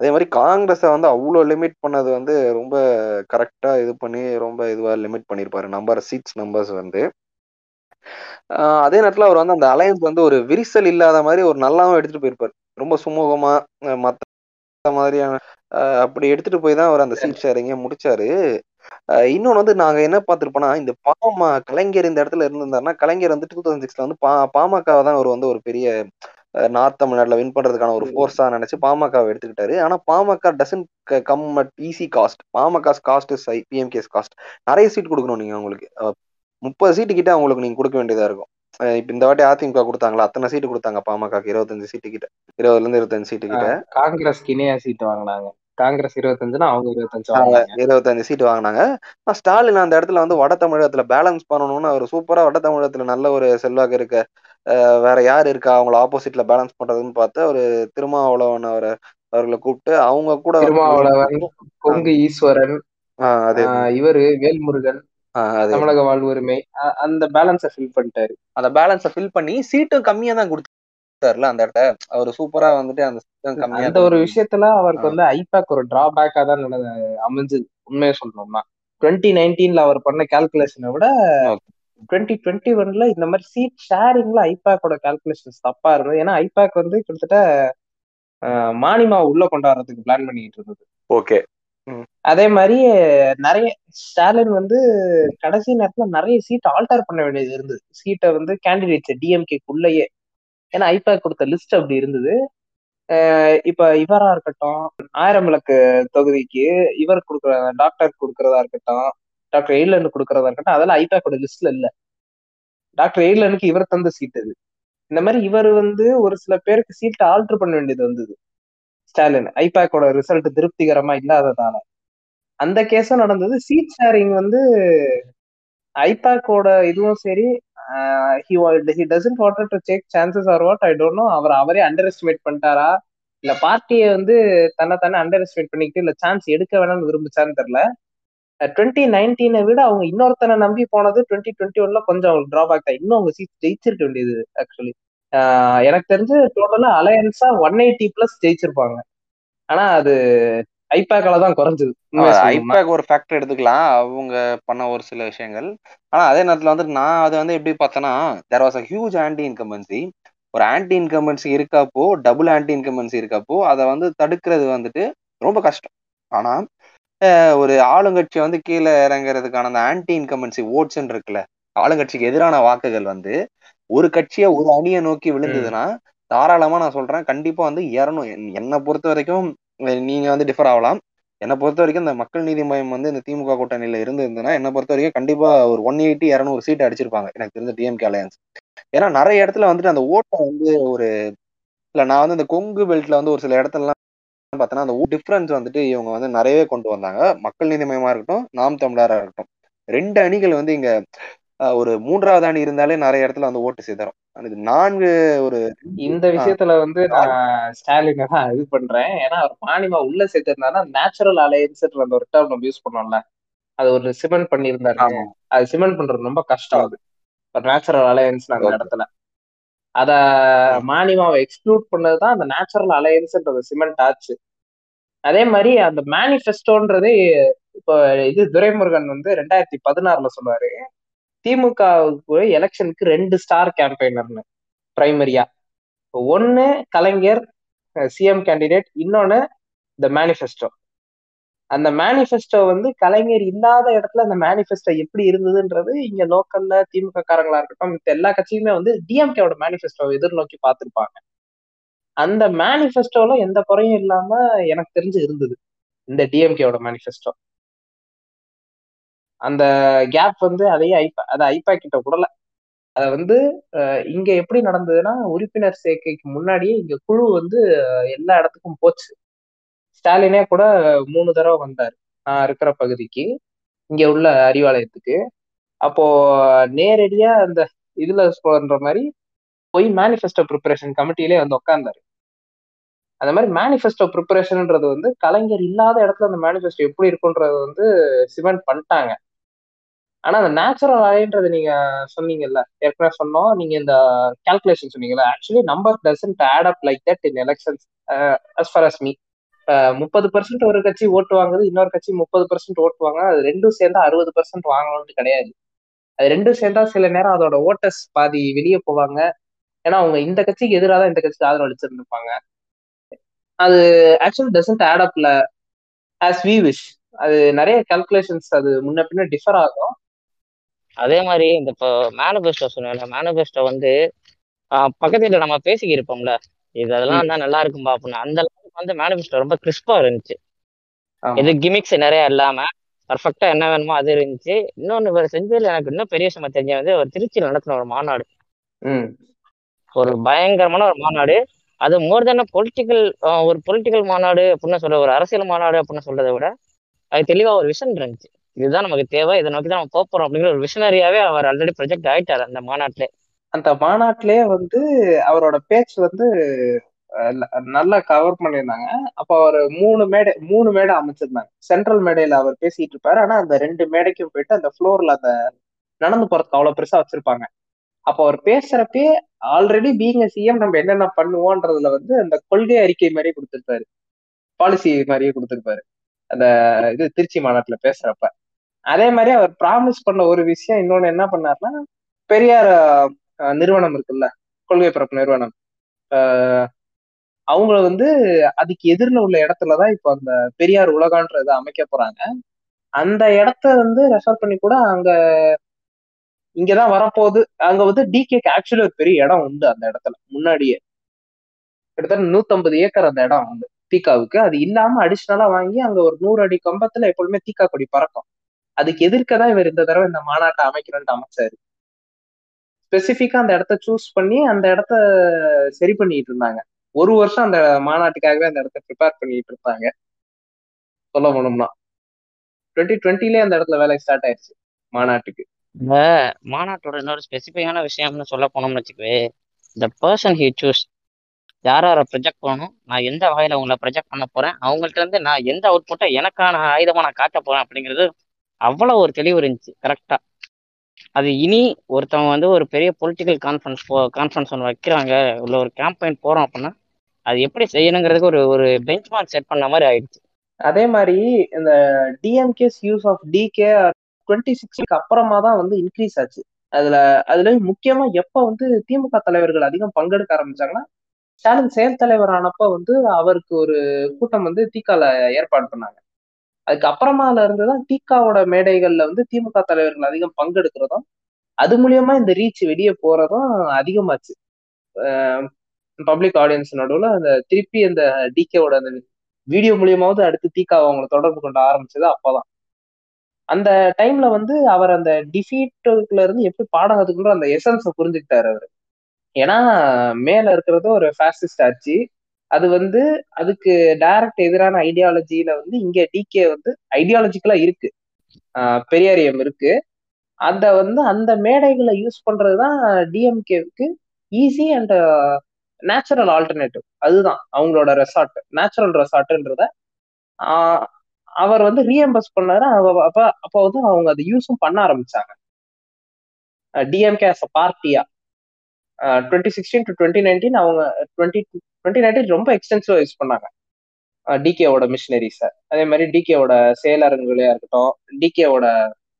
அதே மாதிரி காங்கிரஸை வந்து அவ்வளோ லிமிட் பண்ணது வந்து ரொம்ப கரெக்டா இது பண்ணி ரொம்ப இதுவா லிமிட் பண்ணியிருப்பாரு நம்பர் சீட்ஸ் நம்பர்ஸ் வந்து. அதே நேரத்துல அவர் வந்து அந்த அலையன்ஸ் வந்து ஒரு விரிசல் இல்லாத மாதிரி ஒரு நல்லாவும் எடுத்துட்டு போயிருப்பாரு. ரொம்ப சுமூகமா அஹ் மத்த மாதிரியான அப்படி எடுத்துட்டு போய் தான் அவர் அந்த சீட் ஷேரிங்க முடிச்சாரு. இன்னொன்னு வந்து நாங்க என்ன பார்த்திருப்போம்னா இந்த பாம கலைஞர் இந்த இடத்துல இருந்திருந்தாருன்னா கலைஞர் வந்து டூ தௌசண்ட் சிக்ஸ்ல வந்து பா பாமகவை தான் அவர் வந்து ஒரு பெரிய நார்த் தமிழ்நாட்டுல வின் பண்றதுக்கான ஒரு ஃபோர்ஸா நினைச்சு பாமகவை எடுத்துக்கிட்டாரு. ஆனா PMK doesn't come at easy cost PMK cost is high PMK's cost நிறைய சீட் கொடுக்கணும் நீங்க உங்களுக்கு முப்பது சீட்டு கிட்ட அவங்களுக்கு நீங்க கொடுக்க வேண்டியதா இருக்கும். அஹ் இப்ப இந்த வாட்டி அதிமுக கொடுத்தாங்களா? அத்தனை சீட்டு கொடுத்தாங்க பாமகக்கு. இருபத்தஞ்சு சீட்டு கிட்ட. இருபதுல இருந்து இருபத்தஞ்சு சீட்டு கிட்ட. காங்கிரஸ்க்கு இணையா சீட் வாங்கினாங்க. காங்கிரஸ் இருபத்தஞ்சுனா அவங்க இருபத்தஞ்சு இருபத்தஞ்சு சீட் வாங்கினாங்க. ஸ்டாலின் அந்த இடத்துல வந்து வட தமிழகத்துல பேலன்ஸ் பண்ணணும்னு அவர் சூப்பரா வட தமிழகத்துல நல்ல ஒரு செல்வாக்கு இருக்க வேற யார் இருக்கா? அவங்கள ஆப்போசிட்ல பேலன்ஸ் பண்றதுன்னு பார்த்து அவரு திருமாவளவன் அவரை அவர்களை கூப்பிட்டு அவங்க கூட திருமாவளவன் கொங்கு ஈஸ்வரன் இவரு வேல்முருகன் தமிழக வாழ்வுரிமை அந்த பேலன்ஸை ஃபில் பண்ணிட்டாரு. அந்த பேலன்ஸை ஃபில் பண்ணி சீட்டும் கம்மியா தான் கொடுத்தாருல அந்த இடத்த அவர் சூப்பரா வந்துட்டு அந்த சீட்டும் கம்மியா அந்த ஒரு விஷயத்துல அவருக்கு வந்து ஐபேக் ஒரு டிராபேக்கா தான் அமைஞ்சது. உண்மையை சொல்லணும்னா டுவெண்ட்டி நைன்டீன்ல அவர் பண்ண கால்குலேஷனை விட. டுவெண்ட்டி டுவெண்ட்டி ஒன்ல இந்த மாதிரி சீட் ஷேரிங்ல ஐபேக்கோட கால்குலேஷன்ஸ் தப்பா இருந்தது. ஏன்னா ஐபேக் வந்து கிட்டத்தட்ட மானிமா உள்ள கொண்டாடுறதுக்கு பிளான் பண்ணிட்டு இருந்தது. ஓகே. அதே மாதிரி நிறைய ஸ்டாலின் வந்து கடைசி நேரத்துல நிறைய சீட் ஆல்டர் பண்ண வேண்டியது இருந்தது. சீட்டை வந்து கேண்டிடேட்ஸ் டிஎம்கேக்குள்ளேயே ஏன்னா ஐபேக் கொடுத்த லிஸ்ட் அப்படி இருந்தது. இப்ப இவரா இருக்கட்டும் ஆயிரம் விளக்கு தொகுதிக்கு இவர் கொடுக்குற டாக்டர் கொடுக்கறதா இருக்கட்டும் டாக்டர் எயிலன் கொடுக்கறதா இருக்கட்டும் அதெல்லாம் ஐபேக்கோட லிஸ்ட்ல இல்ல. டாக்டர் எயிலனுக்கு இவர் தந்த சீட் அது. இந்த மாதிரி இவர் வந்து ஒரு சில பேருக்கு சீட்டை ஆல்டர் பண்ண வேண்டியது வந்தது. ஸ்டாலின் ஐபேக்கோட ரிசல்ட் திருப்திகரமா இல்லாததால. அந்த கேஸும் நடந்தது. சீட் ஷேரிங் வந்து ஐபேக்கோட இதுவும் சரி he he doesn't water to take chances or what I don't know அவர் அவரே அண்டர் எஸ்டிமேட் பண்ணிட்டாரா? இல்ல பார்ட்டியை வந்து தன்னை தானே அண்டர் எஸ்டிமேட் பண்ணிக்கிட்டு இல்ல சான்ஸ் எடுக்க வேணாம்னு விரும்பிச்சான்னு தெரியல. டுவெண்ட்டி நைன்டீனை விட அவங்க இன்னொருத்தனை நம்பி போனது டுவெண்ட்டி டுவெண்ட்டி ஒன்ல கொஞ்சம் அவங்களுக்கு டிராபேக் தான். இன்னும் அவங்க சீட் ஜெயிச்சிருக்க வேண்டியது ஆக்சுவலி எனக்கு தெரிஞ்சு டோட்டலா அலையன்ஸா ஒன் எயிட்டி பிளஸ் ஜெயிச்சிருப்பாங்க. ஆனா அது ஐபேக்கால தான் குறைஞ்சது. ஐபேக் ஒரு ஃபேக்டர் எடுத்துக்கலாம். அவங்க பண்ண ஒரு சில விஷயங்கள். ஆனா அதே நேரத்துல வந்து நான் அதை வந்து எப்படி பார்த்தேன்னா there was a huge anti incumbency ஒரு ஆன்டி இன்கம்பன்சி இருக்கப்போ டபுள் ஆன்டி இன்கம்பன்சி இருக்கப்போ அதை வந்து தடுக்கிறது வந்துட்டு ரொம்ப கஷ்டம். ஆனா ஒரு ஆளுங்கட்சி வந்து கீழே இறங்குறதுக்கான அந்த ஆன்டி இன்கம்பன்சி ஓட்ஸ்ன்னு இருக்குல்ல ஆளுங்கட்சிக்கு எதிரான வாக்குகள் வந்து ஒரு கட்சியை ஒரு அணியை நோக்கி விழுந்ததுன்னா தாராளமா நான் சொல்றேன் கண்டிப்பா வந்து இரணும் என்னை பொறுத்த வரைக்கும் நீங்க வந்து டிஃபர் ஆகலாம். என்னை பொறுத்த வரைக்கும் இந்த மக்கள் நீதி மையம் வந்து இந்த திமுக கூட்டணியில இருந்திருந்ததுன்னா என்னை பொறுத்த வரைக்கும் கண்டிப்பா ஒரு ஒன் எயிட்டி இரநூறு சீட் அடிச்சிருப்பாங்க. எனக்கு தெரிஞ்ச டிஎம்கே அலையன்ஸ் ஏன்னா நிறைய இடத்துல வந்துட்டு அந்த ஓட்டை வந்து ஒரு இல்ல நான் வந்து இந்த கொங்கு பெல்ட்ல வந்து ஒரு சில இடத்துலலாம் பார்த்தோன்னா அந்த டிஃபரன்ஸ் வந்துட்டு இவங்க வந்து நிறையவே கொண்டு வந்தாங்க. மக்கள் நீதி மையமா இருக்கட்டும் நாம் தமிழரா இருக்கட்டும். ரெண்டு அணிகள் வந்து இங்க ஒரு மூன்றாவது அணி இருந்தாலே நிறைய இடத்துல வந்து ஓட்டு சிதறும். அது நான்கு ஒரு இந்த விஷயத்துல வந்து நான் ஸ்டாலினை தான் இது பண்றேன். ஏன்னா அவர் மானிமா உள்ள சேர்த்திருந்தாருன்னா நேச்சுரல் அலையன்ஸ் அந்த ஒரு டேர்ம் நம்ம யூஸ் பண்ணோம்ல. அது ஒரு சிமெண்ட் பண்ணியிருந்தாரு. அது சிமெண்ட் பண்றது ரொம்ப கஷ்டம் அது. ஒரு நேச்சுரல் அலையன்ஸ் அந்த. இடத்துல. அத மானிமாவை எக்ஸ்க்ளூட் பண்ணதுதான் அந்த நேச்சுரல் அலையன்ஸ்ன்றது சிமெண்ட் ஆச்சு. அதே மாதிரி அந்த மேனிஃபெஸ்டோன்றதே இப்போ இது துரைமுருகன் வந்து ரெண்டாயிரத்தி பதினாறுல சொல்லுவாரு. திமுகவுக்கு எலெக்ஷனுக்கு ரெண்டு ஸ்டார் கேம்பெயினர்னு பிரைமரியா. ஒன்னு கலைஞர் சிஎம் கேண்டிடேட் இன்னொன்னு இந்த மேனிஃபெஸ்டோ அந்த மேனிஃபெஸ்டோ வந்து கலைஞர் இல்லாத இடத்துல அந்த மேனிஃபெஸ்டோ எப்படி இருந்ததுன்றது இங்க லோக்கல்ல திமுக காரங்களா இருக்கட்டும் மத்த எல்லா கட்சியுமே வந்து டிஎம்கேவோட மேனிஃபெஸ்டோ எதிர்நோக்கி பார்த்துருப்பாங்க. அந்த மேனிஃபெஸ்டோல எந்த குறையும் இல்லாம எனக்கு தெரிஞ்சு இருந்தது இந்த டிஎம்கேவோட மேனிஃபெஸ்டோ அந்த கேப் வந்து அதையே ஐபா அதை ஐபா கிட்ட விடல. அதை வந்து இங்க எப்படி நடந்ததுன்னா உறுப்பினர் சேர்க்கைக்கு முன்னாடியே இங்க குழு வந்து எல்லா இடத்துக்கும் போச்சு. ஸ்டாலினே கூட மூணு தடவை வந்தார் நான் இருக்கிற பகுதிக்கு. இங்க உள்ள அறிவாலயத்துக்கு. அப்போ நேரடியா அந்த இதுல சொல்ற மாதிரி போய் மேனிஃபெஸ்டோ ப்ரிப்பரேஷன் கமிட்டிலே வந்து உட்கார்ந்தாரு அந்த மாதிரி மேனிஃபெஸ்டோ ப்ரிப்பரேஷன்ன்றது வந்து கலைஞர் இல்லாத இடத்துல அந்த மேனிஃபெஸ்டோ எப்படி இருக்குன்றது வந்து சிமெண்ட் பண்ணிட்டாங்க. ஆனா அந்த நேச்சுரல் அலைன்றது நீங்க சொன்னீங்கல்ல. ஏற்கனவே சொன்னோம். நீங்க இந்த கால்குலேஷன் சொன்னீங்கல்ல. Actually number doesn't add up like that in elections as far as me முப்பது பர்சன்ட் ஒரு கட்சி ஓட்டு வாங்குது இன்னொரு கட்சி முப்பது பர்சன்ட் ஓட்டு வாங்க அது ரெண்டும் சேர்ந்தா அறுபது பர்சன்ட் வாங்கணும்னு கிடையாது. அது ரெண்டும் சேர்ந்தா சில நேரம் அதோட ஓட்டர்ஸ் பாதி வெளியே போவாங்க. ஏன்னா அவங்க இந்த கட்சிக்கு எதிராக தான் இந்த கட்சிக்கு ஆதரவு அளிச்சிருந்துருப்பாங்க அது ஆக்சுவலி டசன்ட் ஆட் அப்ல ஆஸ் வி விஷ் அது நிறைய கால்குலேஷன்ஸ் அது முன்ன பின்ன டிஃபர் ஆகும். அதே மாதிரி இந்த இப்போ மேனிஃபெஸ்டோ சொன்னேன்ல மேனிஃபெஸ்டோ வந்து பக்கத்துல நம்ம பேசிக்கி இருப்போம்ல இது அதெல்லாம் இருந்தா நல்லா இருக்கும்பா அப்படின்னு அந்த அளவுக்கு வந்து மேனிஃபெஸ்டோ ரொம்ப கிறிஸ்பா இருந்துச்சு. இது கிமிக்ஸ் நிறைய இல்லாம பர்ஃபெக்டா என்ன வேணுமோ அது இருந்துச்சு. இன்னொன்னு வேற செஞ்சதுல எனக்கு இன்னும் பெரிய விஷயமா தெரிஞ்ச வந்து ஒரு திருச்சியில் நடத்தின ஒரு மாநாடு. ஒரு பயங்கரமான ஒரு மாநாடு. அது மோர் தென் பொலிட்டிக்கல் ஒரு பொலிட்டிக்கல் மாநாடு அப்படின்னு சொல்ற ஒரு அரசியல் மாநாடு அப்படின்னு சொல்றதை விட அது தெளிவா ஒரு விஷன் இருந்துச்சு. இதுதான் நமக்கு தேவை. இதை நோக்கி தான் நம்ம போறோம் அப்படிங்கிற ஒரு விஷனரியாவே அவர் ஆல்ரெடி ப்ரொஜெக்ட் ஆயிட்டாரு அந்த மாநாட்டிலே. அந்த மாநாட்டிலே வந்து அவரோட பேச்சு வந்து நல்லா கவர் பண்ணியிருந்தாங்க. அப்போ அவர் மூணு மேடை மூணு மேடை அமைச்சிருந்தாங்க. சென்ட்ரல் மேடையில அவர் பேசிட்டு இருப்பாரு. ஆனா அந்த ரெண்டு மேடைக்கும் போயிட்டு அந்த ஃப்ளோர்ல அந்த நடந்து போறதுக்கு அவ்வளவு பெருசா வச்சிருப்பாங்க. அப்போ அவர் பேசுறப்பே ஆல்ரெடி பீங்க சிஎம் நம்ம என்னென்ன பண்ணுவோன்றதுல வந்து அந்த கொள்கை அறிக்கை மாதிரியே கொடுத்துருப்பாரு. பாலிசி மாதிரியே கொடுத்துருப்பாரு. அந்த இது திருச்சி மாநாட்டுல பேசுறப்ப. அதே மாதிரி அவர் ப்ராமிஸ் பண்ண ஒரு விஷயம் இன்னொன்னு என்ன பண்ணாருன்னா பெரியார் நிறுவனம் இருக்குல்ல கொள்கை பரப்பு நிறுவனம். அவங்கள வந்து அதுக்கு எதிரில் உள்ள இடத்துலதான் இப்போ அந்த பெரியார் உலகான்றத அமைக்க போறாங்க. அந்த இடத்த வந்து ரெஃபர் பண்ணி கூட அங்க இங்கதான் வரப்போகுது. அங்க வந்து டிகேக்கு ஆக்சுவலி ஒரு பெரிய இடம் உண்டு அந்த இடத்துல முன்னாடியே. கிட்டத்தட்ட நூத்தம்பது ஏக்கர் அந்த இடம் உண்டு. தீக்காவுக்கு. அது இல்லாம அடிஷ்னலா வாங்கி அங்க ஒரு நூறு அடி கம்பத்துல எப்பொழுதுமே தீக்கா கொடி பறக்கும். அதுக்கு எதிர்க்க தான் இவர் இந்த தடவை இந்த மாநாட்டை அமைக்கிறேன்ட்டு அமைச்சாரு. ஸ்பெசிஃபிக்கா அந்த இடத்த சூஸ் பண்ணி அந்த இடத்த சரி பண்ணிட்டு இருந்தாங்க. ஒரு வருஷம் அந்த மாநாட்டுக்காகவே அந்த இடத்த ப்ரிப்பேர் பண்ணிட்டு இருப்பாங்க சொல்ல போனோம்னா. டுவெண்ட்டி டுவெண்ட்டிலே அந்த இடத்துல வேலை ஸ்டார்ட் ஆயிடுச்சு மாநாட்டுக்கு. இந்த மாநாட்டோட இன்னொரு ஸ்பெசிஃபிக்கான விஷயம்னு சொல்ல போனோம்னு வச்சுக்கவே இந்த பர்சன் ஹி சூஸ் யார் யாரை ப்ரொஜெக்ட் பண்ணணும் நான் எந்த வகையில் உங்களை ப்ரொஜெக்ட் பண்ண போகிறேன் அவங்கள்ட்ட இருந்து நான் எந்த அவுட்புட்டை எனக்கான ஆயுதமாக நான் காட்ட போகிறேன் அப்படிங்கிறது அவ்வளோ ஒரு தெளிவு இருந்துச்சு கரெக்டாக அது இனி ஒருத்தவங்க வந்து ஒரு பெரிய பொலிட்டிக்கல் கான்ஃபரன்ஸ் போ கான்ஃபரன்ஸ் ஒன்று வைக்கிறாங்க உள்ள ஒரு கேம்பெயின் போகிறோம் அப்படின்னா அது எப்படி செய்யணுங்கிறதுக்கு ஒரு ஒரு பெஞ்ச் மார்க் செட் பண்ண மாதிரி ஆயிடுச்சு. அதே மாதிரி இந்த DMK's use of DK twenty சிக்ஸ்க்கு அப்புறமா தான் வந்து இன்க்ரீஸ் ஆச்சு. அதுல அதுல முக்கியமா எப்ப வந்து திமுக தலைவர்கள் அதிகம் பங்கெடுக்க ஆரம்பிச்சாங்கன்னா ஸ்டாலின் செயல் தலைவர் ஆனப்ப வந்து அவருக்கு ஒரு கூட்டம் வந்து தீக்கால ஏற்பாடு பண்ணாங்க. அதுக்கப்புறமால இருந்துதான் டீகாவோட மேடைகள்ல வந்து திமுக தலைவர்கள் அதிகம் பங்கெடுக்கிறதும் அது மூலியமா இந்த ரீச் வெளியே போறதும் அதிகமாச்சு. பப்ளிக் ஆடியன்ஸ் நடுவில் அந்த திருப்பி அந்த டிகேவோட அந்த வீடியோ மூலியமாவது அடுத்து தீகா அவங்களை தொடர்பு கொண்டு ஆரம்பிச்சது அப்பதான். அந்த டைம்ல வந்து அவர் அந்த டிஃபீட்டுக்குள்ள இருந்து எப்படி பாடம் கத்துக்கணும் அந்த எசன்ஸை புரிஞ்சுக்கிட்டாரு அவர். ஏன்னா மேல இருக்கிறது ஒரு ஃபேசிஸ்ட் ஆச்சு அது வந்து அதுக்கு டைரக்ட் எதிரான ஐடியாலஜியில வந்து இங்க டிகே வந்து ஐடியாலஜிக்கலா இருக்கு. பெரியாரியம் இருக்கு. அத வந்து அந்த மேடைகளை யூஸ் பண்றதுதான் டிஎம்கேவுக்கு ஈஸி அண்ட் நேச்சுரல் ஆல்டர்னேட்டிவ் அதுதான் அவங்களோட ரெசார்ட் நேச்சுரல் ரெசார்ட்ன்றத அவர் வந்து ரீஎம்பர்ஸ் பண்ணாரு. அப்ப அப்போ வந்து அவங்க அதை யூஸும் பண்ண ஆரம்பிச்சாங்க. DMK as a பார்ட்டியா twenty sixteen to twenty nineteen அவங்க டுவெண்ட்டி டுவெண்ட்டி நைன்டீன் ரொம்ப எக்ஸ்டென்சிவா யூஸ் பண்ணாங்க. டிகேவோட மிஷினரிஸை அதே மாதிரி டிகேவோட செயலரங்குகளையா இருக்கட்டும் டிகேவோட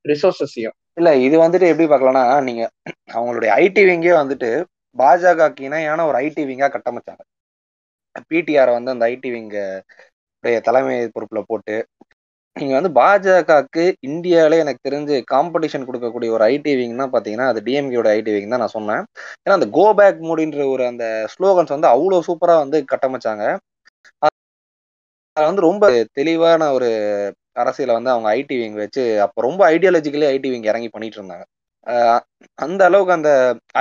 ரிசோர்ஸஸையும் இல்ல இது வந்துட்டு எப்படி பார்க்கலாம்னா நீங்க அவங்களுடைய ஐடி விங்கே வந்துட்டு பாஜகக்கு இணையான ஒரு ஐடி விங்கா கட்டமைச்சாங்க. பிடிஆரை வந்து அந்த ஐடி விங்க தலைமை பொறுப்புல போட்டு நீங்க வந்து பாஜகவுக்கு இந்தியாவிலே எனக்கு தெரிஞ்சு காம்படிஷன் கொடுக்கக்கூடிய ஒரு ஐடி விங்னா பாத்தீங்கன்னா அது டிஎம்கேயோட ஐடி விங் தான் நான் சொன்னேன். ஏன்னா அந்த கோ பேக் மூடின்ற ஒரு அந்த ஸ்லோகன்ஸ் வந்து அவ்வளோ சூப்பரா வந்து கட்டமைச்சாங்க. அது வந்து ரொம்ப தெளிவான ஒரு அரசியலை வந்து அவங்க ஐடி விங் வச்சு அப்போ ரொம்ப ஐடியாலஜிக்கலி ஐடி விங் இறங்கி பண்ணிட்டு இருந்தாங்க. அந்த அளவுக்கு அந்த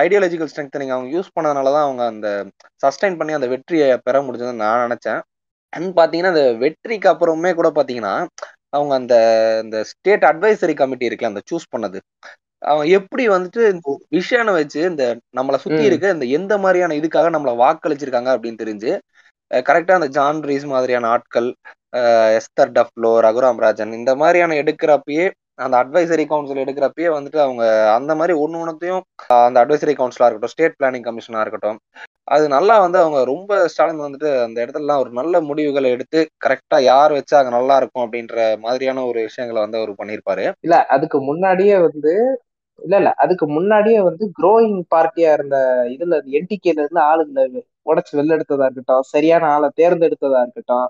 ஐடியாலஜிக்கல் ஸ்ட்ரென்த் அவங்க யூஸ் பண்ணதுனால தான் அவங்க அந்த சஸ்டைன் பண்ணி அந்த வெற்றியை பெற முடிஞ்சதுன்னு நான் நினச்சேன். அண்ட் பார்த்தீங்கன்னா அந்த வெற்றிக்கு அப்புறமே கூட பார்த்தீங்கன்னா அவங்க அந்த இந்த ஸ்டேட் அட்வைசரி கமிட்டி இருக்குல்ல அந்த சூஸ் பண்ணது அவன் எப்படி வந்துட்டு விஷானை வச்சு இந்த நம்மளை சுத்தி. இருக்க இந்த எந்த மாதிரியான இதுக்காக நம்மளை வாக்களிச்சிருக்காங்க அப்படின்னு தெரிஞ்சு கரெக்டா அந்த ஜான் ரீஸ் மாதிரியான ஆட்கள் எஸ்தர் டஃப்லோ ரகுராம் ராஜன் இந்த மாதிரியான எடுக்கிறப்பயே அந்த அட்வைசரி கவுன்சில் எடுக்கிறப்பயே வந்துட்டு அவங்க அந்த மாதிரி ஒண்ணு ஒன்றுத்தையும் அந்த அட்வைசரி கவுன்சிலா இருக்கட்டும் ஸ்டேட் பிளானிங் கமிஷனா இருக்கட்டும் அது நல்லா வந்து அவங்க ரொம்ப ஸ்டாலின் வந்துட்டு அந்த இடத்துலலாம் ஒரு நல்ல முடிவுகளை எடுத்து கரெக்டா யார் வச்சா அங்க நல்லா இருக்கும் அப்படின்ற மாதிரியான ஒரு விஷயங்களை வந்து அவர் பண்ணியிருப்பாரு. இல்ல அதுக்கு முன்னாடியே வந்து இல்ல இல்ல அதுக்கு முன்னாடியே வந்து குரோயிங் பார்ட்டியா இருந்த இதுல என்டிகேல இருந்து ஆளுங்களை உடச்சு வெளில எடுத்ததா இருக்கட்டும் சரியான ஆளை தேர்ந்தெடுத்ததா இருக்கட்டும்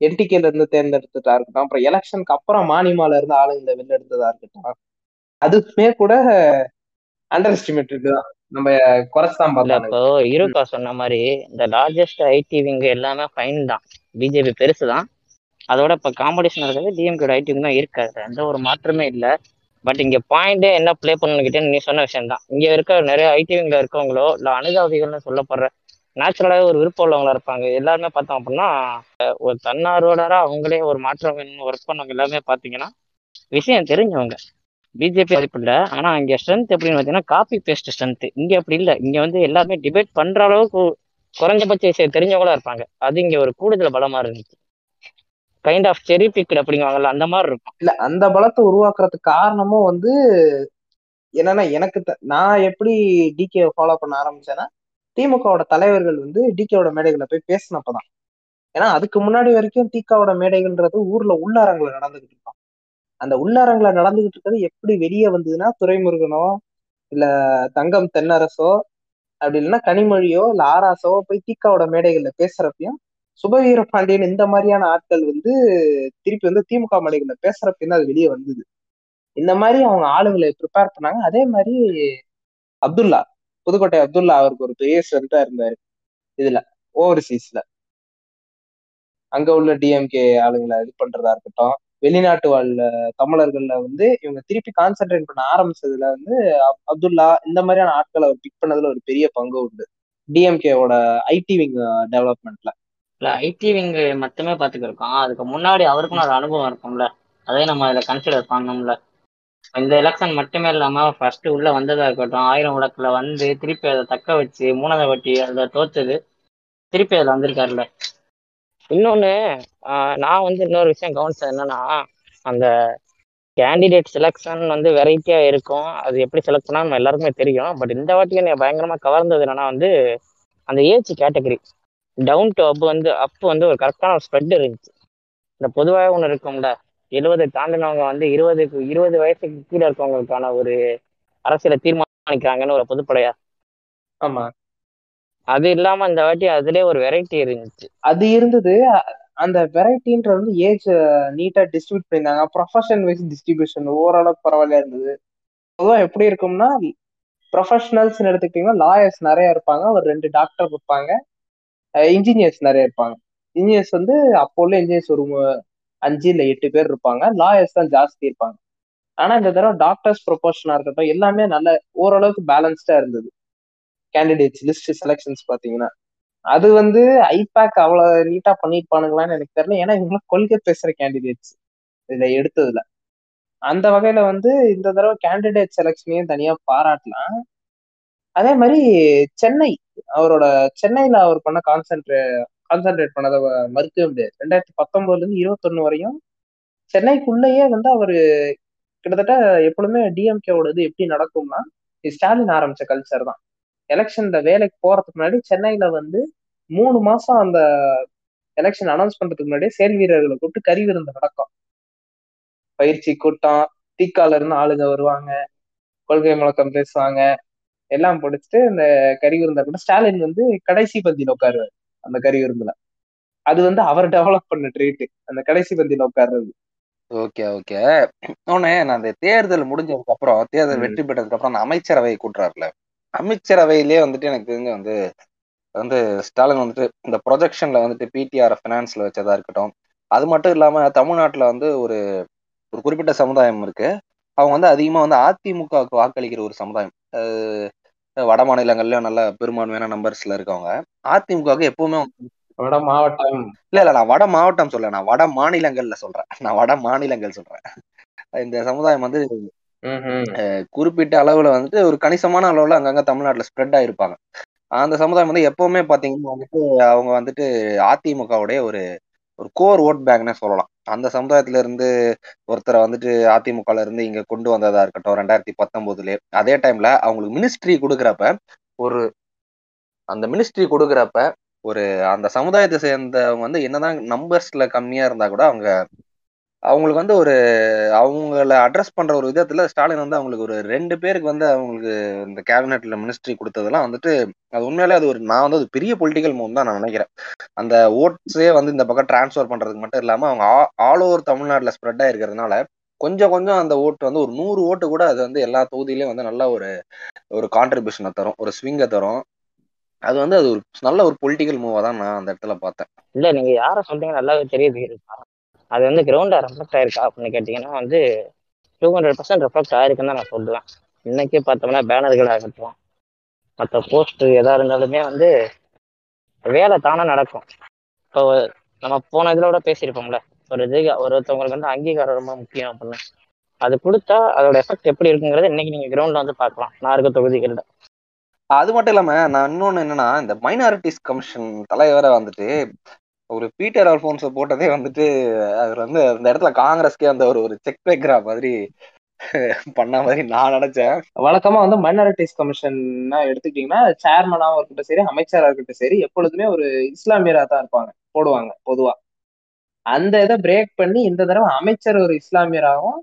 என்டிகேல இருந்து தேர்ந்தெடுத்ததா இருக்கட்டும் அப்புறம் எலெக்ஷனுக்கு அப்புறம் மானிமால இருந்து ஆளுங்களை வெளில எடுத்ததா இருக்கட்டும் அதுமே கூட அண்டர் எஸ்டிமேட் தான். நம்ம குறைச்சுதான் இல்ல பார்த்தாங்க இப்போ இருக்கா சொன்ன மாதிரி இந்த லார்ஜஸ்ட் ஐடி விங் எல்லாமே ஃபைன் தான். பிஜேபி பெருசு தான். அதோட இப்போ காம்படிஷன் இருக்கிறது டிஎம்கேட ஐடி விங் தான் இருக்காது எந்த ஒரு மாற்றமே இல்லை. பட் இங்க பாயிண்டே என்ன ப்ளே பண்ணுகிட்டே நீ சொன்ன விஷயம் தான் இங்க இருக்க நிறைய ஐடி விங்ல இருக்கவங்களோ இல்ல அனுதாபிகள்னு சொல்லப்படுற நேச்சுரலாகவே ஒரு விருப்பம் உள்ளவங்களா இருப்பாங்க. எல்லாருமே பார்த்தோம் அப்படின்னா ஒரு தன்னார்வலரா அவங்களே ஒரு மாற்றம் ஒர்க் பண்ணவங்க எல்லாமே பார்த்தீங்கன்னா விஷயம் தெரிஞ்சவங்க. பிஜேபி மதிப்பு இல்லை. ஆனா அங்க ஸ்ட்ரென்த் எப்படின்னு பார்த்தீங்கன்னா காப்பி பேஸ்ட் ஸ்ட்ரென்த் இங்க அப்படி இல்லை. இங்க வந்து எல்லாருமே டிபேட் பண்ற அளவுக்கு குறைஞ்சபட்ச விஷயம் தெரிஞ்சவங்களா இருப்பாங்க. அது இங்க ஒரு கூடுதல் பலமா இருந்துச்சு. கைண்ட் ஆஃப் செரி பிக்ட் அப்படிங்குவாங்கல்ல அந்த மாதிரி இருக்கும். இல்ல அந்த பலத்தை உருவாக்குறதுக்கு காரணமும் வந்து என்னன்னா எனக்கு த- நான் எப்படி டிகே ஃபாலோ பண்ண ஆரம்பிச்சேன்னா திமுகவோட தலைவர்கள் வந்து டிகேவோட மேடைகளை போய் பேசினப்பதான். ஏன்னா அதுக்கு முன்னாடி வரைக்கும் திகாவோட மேடைகள்ன்றது ஊர்ல உள்ளாரங்களை நடந்துகிட்டு இருக்கும் அந்த உள்ளரங்குல நடந்துகிட்டு இருக்கிறது எப்படி வெளியே வந்ததுன்னா துரைமுருகனோ இல்ல தங்கம் தென்னரசோ அப்படி இல்லைன்னா கனிமொழியோ இல்ல ஆராசோ போய் தீக்காவோட மேடைகள்ல பேசுறப்பையும் சுபவீர பாண்டியன் இந்த மாதிரியான ஆட்கள் வந்து திருப்பி வந்து திமுக மேடைகள்ல பேசுறப்பயும் அது வெளியே வந்தது. இந்த மாதிரி அவங்க ஆளுங்களை ப்ரிப்பேர் பண்ணாங்க. அதே மாதிரி அப்துல்லா புதுக்கோட்டை அப்துல்லா அவருக்கு ஒரு பெரிய ஸ்ட்ரென்த்தா இருந்தாரு. இதுல ஓவர்சீஸ்ல அங்க உள்ள டிஎம்கே ஆளுங்களை இது பண்றதா இருக்கட்டும். வெளிநாட்டு வாழ் தமிழர்கள்ல வந்து இவங்க திருப்பி கான்சென்ட்ரேட் பண்ண ஆரம்பிச்சதுல வந்து அப்- அப்துல்லா இந்த மாதிரியான ஆட்களை அவர் பிக் பண்ணதுல ஒரு பெரிய பங்கு உண்டு. டிஎம்கேவோட ஐடி விங் டெவலப்மெண்ட்ல இல்ல ஐடி விங் மட்டுமே பார்த்துக்கிருக்கோம் அதுக்கு முன்னாடி அவருக்கும் ஒரு அனுபவம் இருக்கும்ல. அதே நம்ம இதை கன்சிடர் பண்ணோம்ல இந்த எலெக்ஷன் மட்டுமே இல்லாம ஃபர்ஸ்ட் உள்ள வந்ததா இருக்கட்டும் ஆயிரம் விளக்குல வந்து திருப்பி அதை தக்க வச்சு மூணாவது வட்டி அதை தோத்தது திருப்பி அதில் வந்திருக்காருல்ல. இன்னொன்னு நான் வந்து இன்னொரு விஷயம் கவனிச்சது என்னன்னா அந்த கேண்டிடேட் செலெக்ஷன் வந்து வெரைட்டியா இருக்கும். அது எப்படி செலக்ட் பண்ணா நம்ம எல்லாருக்குமே தெரியும். பட் இந்த வாட்டி என்னை பயங்கரமா கவர்ந்தது என்னன்னா வந்து அந்த age category down to up வந்து அப் வந்து ஒரு கரெக்டான ஒரு ஸ்ப்ரெட் இருந்துச்சு. இந்த பொதுவாக ஒன்று இருக்கும்ல எழுபது தாண்டினவங்க வந்து இருபதுக்கு இருபது வயசுக்கு கீழே இருக்கவங்களுக்கான ஒரு அரசியலை தீர்மானிக்கிறாங்கன்னு ஒரு பொதுப்படையா? ஆமா. அது இல்லாம இந்த வாட்டி அதுலயே ஒரு வெரைட்டி இருந்துச்சு. அது இருந்தது. அந்த வெரைட்டின்றது வந்து ஏஜ் நீட்டா டிஸ்ட்ரிபியூட் பண்ணியிருந்தாங்க. ப்ரொஃபஷன் வைஸ் டிஸ்ட்ரிபியூஷன் ஓரளவுக்கு பரவாயில்ல இருந்தது. பொதுவாக எப்படி இருக்கும்னா ப்ரொஃபஷனல்ஸ் எடுத்துக்கிட்டீங்கன்னா லாயர்ஸ் நிறைய இருப்பாங்க. ஒரு ரெண்டு டாக்டர் இருப்பாங்க. இன்ஜினியர்ஸ் நிறைய இருப்பாங்க. இன்ஜினியர்ஸ் வந்து அப்போ உள்ள இன்ஜினியர்ஸ் ஒரு அஞ்சு இல்லை எட்டு பேர் இருப்பாங்க. லாயர்ஸ் தான் ஜாஸ்தி இருப்பாங்க. ஆனா இந்த தடவை டாக்டர்ஸ் ப்ரொபோஷனா இருக்கட்டும் எல்லாமே நல்ல ஓரளவுக்கு பேலன்ஸ்டா இருந்தது. கேண்டிடேட்ஸ் லிஸ்ட் செலெக்ஷன்ஸ் பாத்தீங்கன்னா அது வந்து ஐபேக் அவ்வளவு நீட்டா பண்ணிருப்பானுங்களான்னு எனக்கு தெரியல. ஏன்னா இவங்க கொள்கை பேசுற கேண்டிடேட்ஸ் இதுல எடுத்ததுல. அந்த வகையில வந்து இந்த தடவை கேண்டிடேட் செலெக்ஷனையும் தனியா பாராட்டலாம். அதே மாதிரி சென்னை அவரோட சென்னையில அவர் பண்ண கான்சென்ட்ரே கான்சென்ட்ரேட் பண்ணதை மறுக்கவே முடியாது. ரெண்டாயிரத்தி பத்தொன்பதுல இருந்து இருபத்தொன்னு வரையும் சென்னைக்குள்ளேயே வந்து அவர் கிட்டத்தட்ட எப்பொழுதுமே டிஎம்கேவோட இது எப்படி நடக்கும்னா இது ஸ்டாலின் ஆரம்பிச்ச கல்ச்சர் தான். எலெக்ஷன்ல வேலைக்கு போறதுக்கு முன்னாடி சென்னையில வந்து மூணு மாசம் அந்த எலெக்ஷன் அனௌன்ஸ் பண்றதுக்கு முன்னாடியே செயல் வீரர்களை கூப்பிட்டு கறி விருந்து நடக்கும். பயிற்சி கூட்டம் தீக்கால இருந்து ஆளுங்க வருவாங்க கொள்கை முழக்கம் பேசுவாங்க எல்லாம் படிச்சுட்டு இந்த கறி விருந்த கூட ஸ்டாலின் வந்து கடைசி பந்தியில உட்காருவாரு அந்த கறி விருந்துல. அது வந்து அவர் டெவலப் பண்ண ட்ரீட் அந்த கடைசி பந்தியில உட்கார்றது. Okay okay. ஒண்ணு நான் அந்த தேர்தல் முடிஞ்சதுக்கு அப்புறம் தேர்தல். வெற்றி பெற்றதுக்கு அப்புறம் அந்த அமைச்சரவை கூட்டுறாருல. அமைச்சரவையிலே வந்துட்டு எனக்கு தெரிஞ்சு வந்து வந்து ஸ்டாலின் வந்துட்டு இந்த ப்ரொஜெக்ஷன்ல வந்துட்டு பிடிஆர் ஃபினான்ஸ்ல வச்சதா இருக்கட்டும். அது மட்டும் இல்லாம தமிழ்நாட்டுல வந்து ஒரு ஒரு குறிப்பிட்ட சமுதாயம் இருக்கு. அவங்க வந்து அதிகமா வந்து அதிமுகவுக்கு வாக்களிக்கிற ஒரு சமுதாயம். வட மாநிலங்கள்லயும் நல்ல பெரும்பான்மையான நம்பர்ஸ்ல இருக்கவங்க. அதிமுகவுக்கு எப்பவுமே வட மாவட்டம். இல்ல இல்ல நான் வட மாவட்டம் சொல்ல நான் வட மாநிலங்கள்ல சொல்றேன். நான் வட மாநிலங்கள் சொல்றேன். இந்த சமுதாயம் வந்து. குறிப்பிட்ட அளவுல வந்துட்டு ஒரு கணிசமான அளவுல அங்கங்க தமிழ்நாட்டுல ஸ்ப்ரெட் ஆயிருப்பாங்க. அந்த சமுதாயம் வந்து எப்பவுமே பாத்தீங்கன்னா வந்துட்டு அவங்க வந்துட்டு அதிமுகவுடைய ஒரு ஒரு கோர் ஓட் பேங்க்னே சொல்லலாம். அந்த சமுதாயத்துல இருந்து ஒருத்தரை வந்துட்டு அதிமுகல இருந்து இங்க கொண்டு வந்ததா இருக்கட்டும் ரெண்டாயிரத்தி பத்தொன்பதுல அதே டைம்ல அவங்களுக்கு மினிஸ்ட்ரி கொடுக்குறப்ப ஒரு அந்த மினிஸ்ட்ரி கொடுக்குறப்ப ஒரு அந்த சமுதாயத்தை சேர்ந்தவங்க வந்து என்னதான் நம்பர்ஸ்ல கம்மியா இருந்தா கூட அவங்க அவங்களுக்கு வந்து ஒரு அவங்கள அட்ரஸ் பண்ற ஒரு விதத்துல ஸ்டாலின் வந்து அவங்களுக்கு ஒரு ரெண்டு பேருக்கு வந்து அவங்களுக்கு இந்த கேபினெட்ல மினிஸ்ட்ரி கொடுத்ததெல்லாம் வந்துட்டு அது உண்மையிலே அது ஒரு நான் வந்து அது பெரிய பொலிட்டிக்கல் மூவ் தான் நான் நினைக்கிறேன். அந்த ஓட்ஸே வந்து இந்த பக்கம் டிரான்ஸ்ஃபர் பண்றதுக்கு மட்டும் இல்லாம அவங்க ஆல் ஓவர் தமிழ்நாட்டில் ஸ்ப்ரெட் ஆயிருக்கிறதுனால கொஞ்சம் கொஞ்சம் அந்த ஓட்டு வந்து ஒரு நூறு ஓட்டு கூட அது வந்து எல்லா தொகுதியிலையும் வந்து நல்ல ஒரு ஒரு கான்ட்ரிபியூஷனை தரும் ஒரு ஸ்விங்கை தரும். அது வந்து அது ஒரு நல்ல ஒரு பொலிட்டிக்கல் மூவா தான் நான் அந்த இடத்துல பார்த்தேன். இல்ல நீங்க யார சொல்றீங்க நல்லாவே தெரியுது. அது வந்து கிரவுண்ட்ல ரெஃப்ளெக்ட் ஆயிருக்கா அப்படின்னு கேட்டீங்கன்னா வந்து டூ ஹண்ட்ரட் பர்சன்ட் ரெஃப்ளெக்ட் ஆயிருக்குன்னு தான் நான் சொல்லுவேன். இன்னைக்கே பார்த்தோம்னா பேனர்கள் ஆகட்டும் மற்ற போஸ்ட் எதா இருந்தாலுமே வந்து வேலை தானே நடக்கும். இப்போ நம்ம போன இதில் கூட பேசியிருப்போம்ல ஒரு இது ஒருத்தவங்களுக்கு வந்து அங்கீகாரம் ரொம்ப முக்கியம் அப்படின்னு. அது கொடுத்தா அதோட எஃபெக்ட் எப்படி இருக்குங்கிறத இன்னைக்கு நீங்க கிரவுண்ட்ல வந்து பார்க்கலாம். நான் இருக்க தொகுதிகளில் அது மட்டும் இல்லாம நான் இன்னொன்னு என்னன்னா இந்த மைனாரிட்டிஸ் கமிஷன் தலைவரை வந்துட்டு ஒரு பீட்டர் அல்போன்ஸ போட்டதே வந்துட்டு அவர் வந்து அந்த இடத்துல காங்கிரஸ்க்கே அந்த ஒரு ஒரு செக் வைக்கிற மாதிரி பண்ண மாதிரி நான் நினைச்சேன். வழக்கமா வந்து மைனாரிட்டிஸ் கமிஷன்னா எடுத்துக்கிட்டீங்கன்னா சேர்மனாவும் இருக்கட்டும் சரி அமைச்சரா இருக்கட்டும் சரி எப்பொழுதுமே ஒரு இஸ்லாமியரா தான் இருப்பாங்க போடுவாங்க பொதுவா. அந்த இதை பிரேக் பண்ணி இந்த தடவை அமைச்சர் ஒரு இஸ்லாமியராகவும்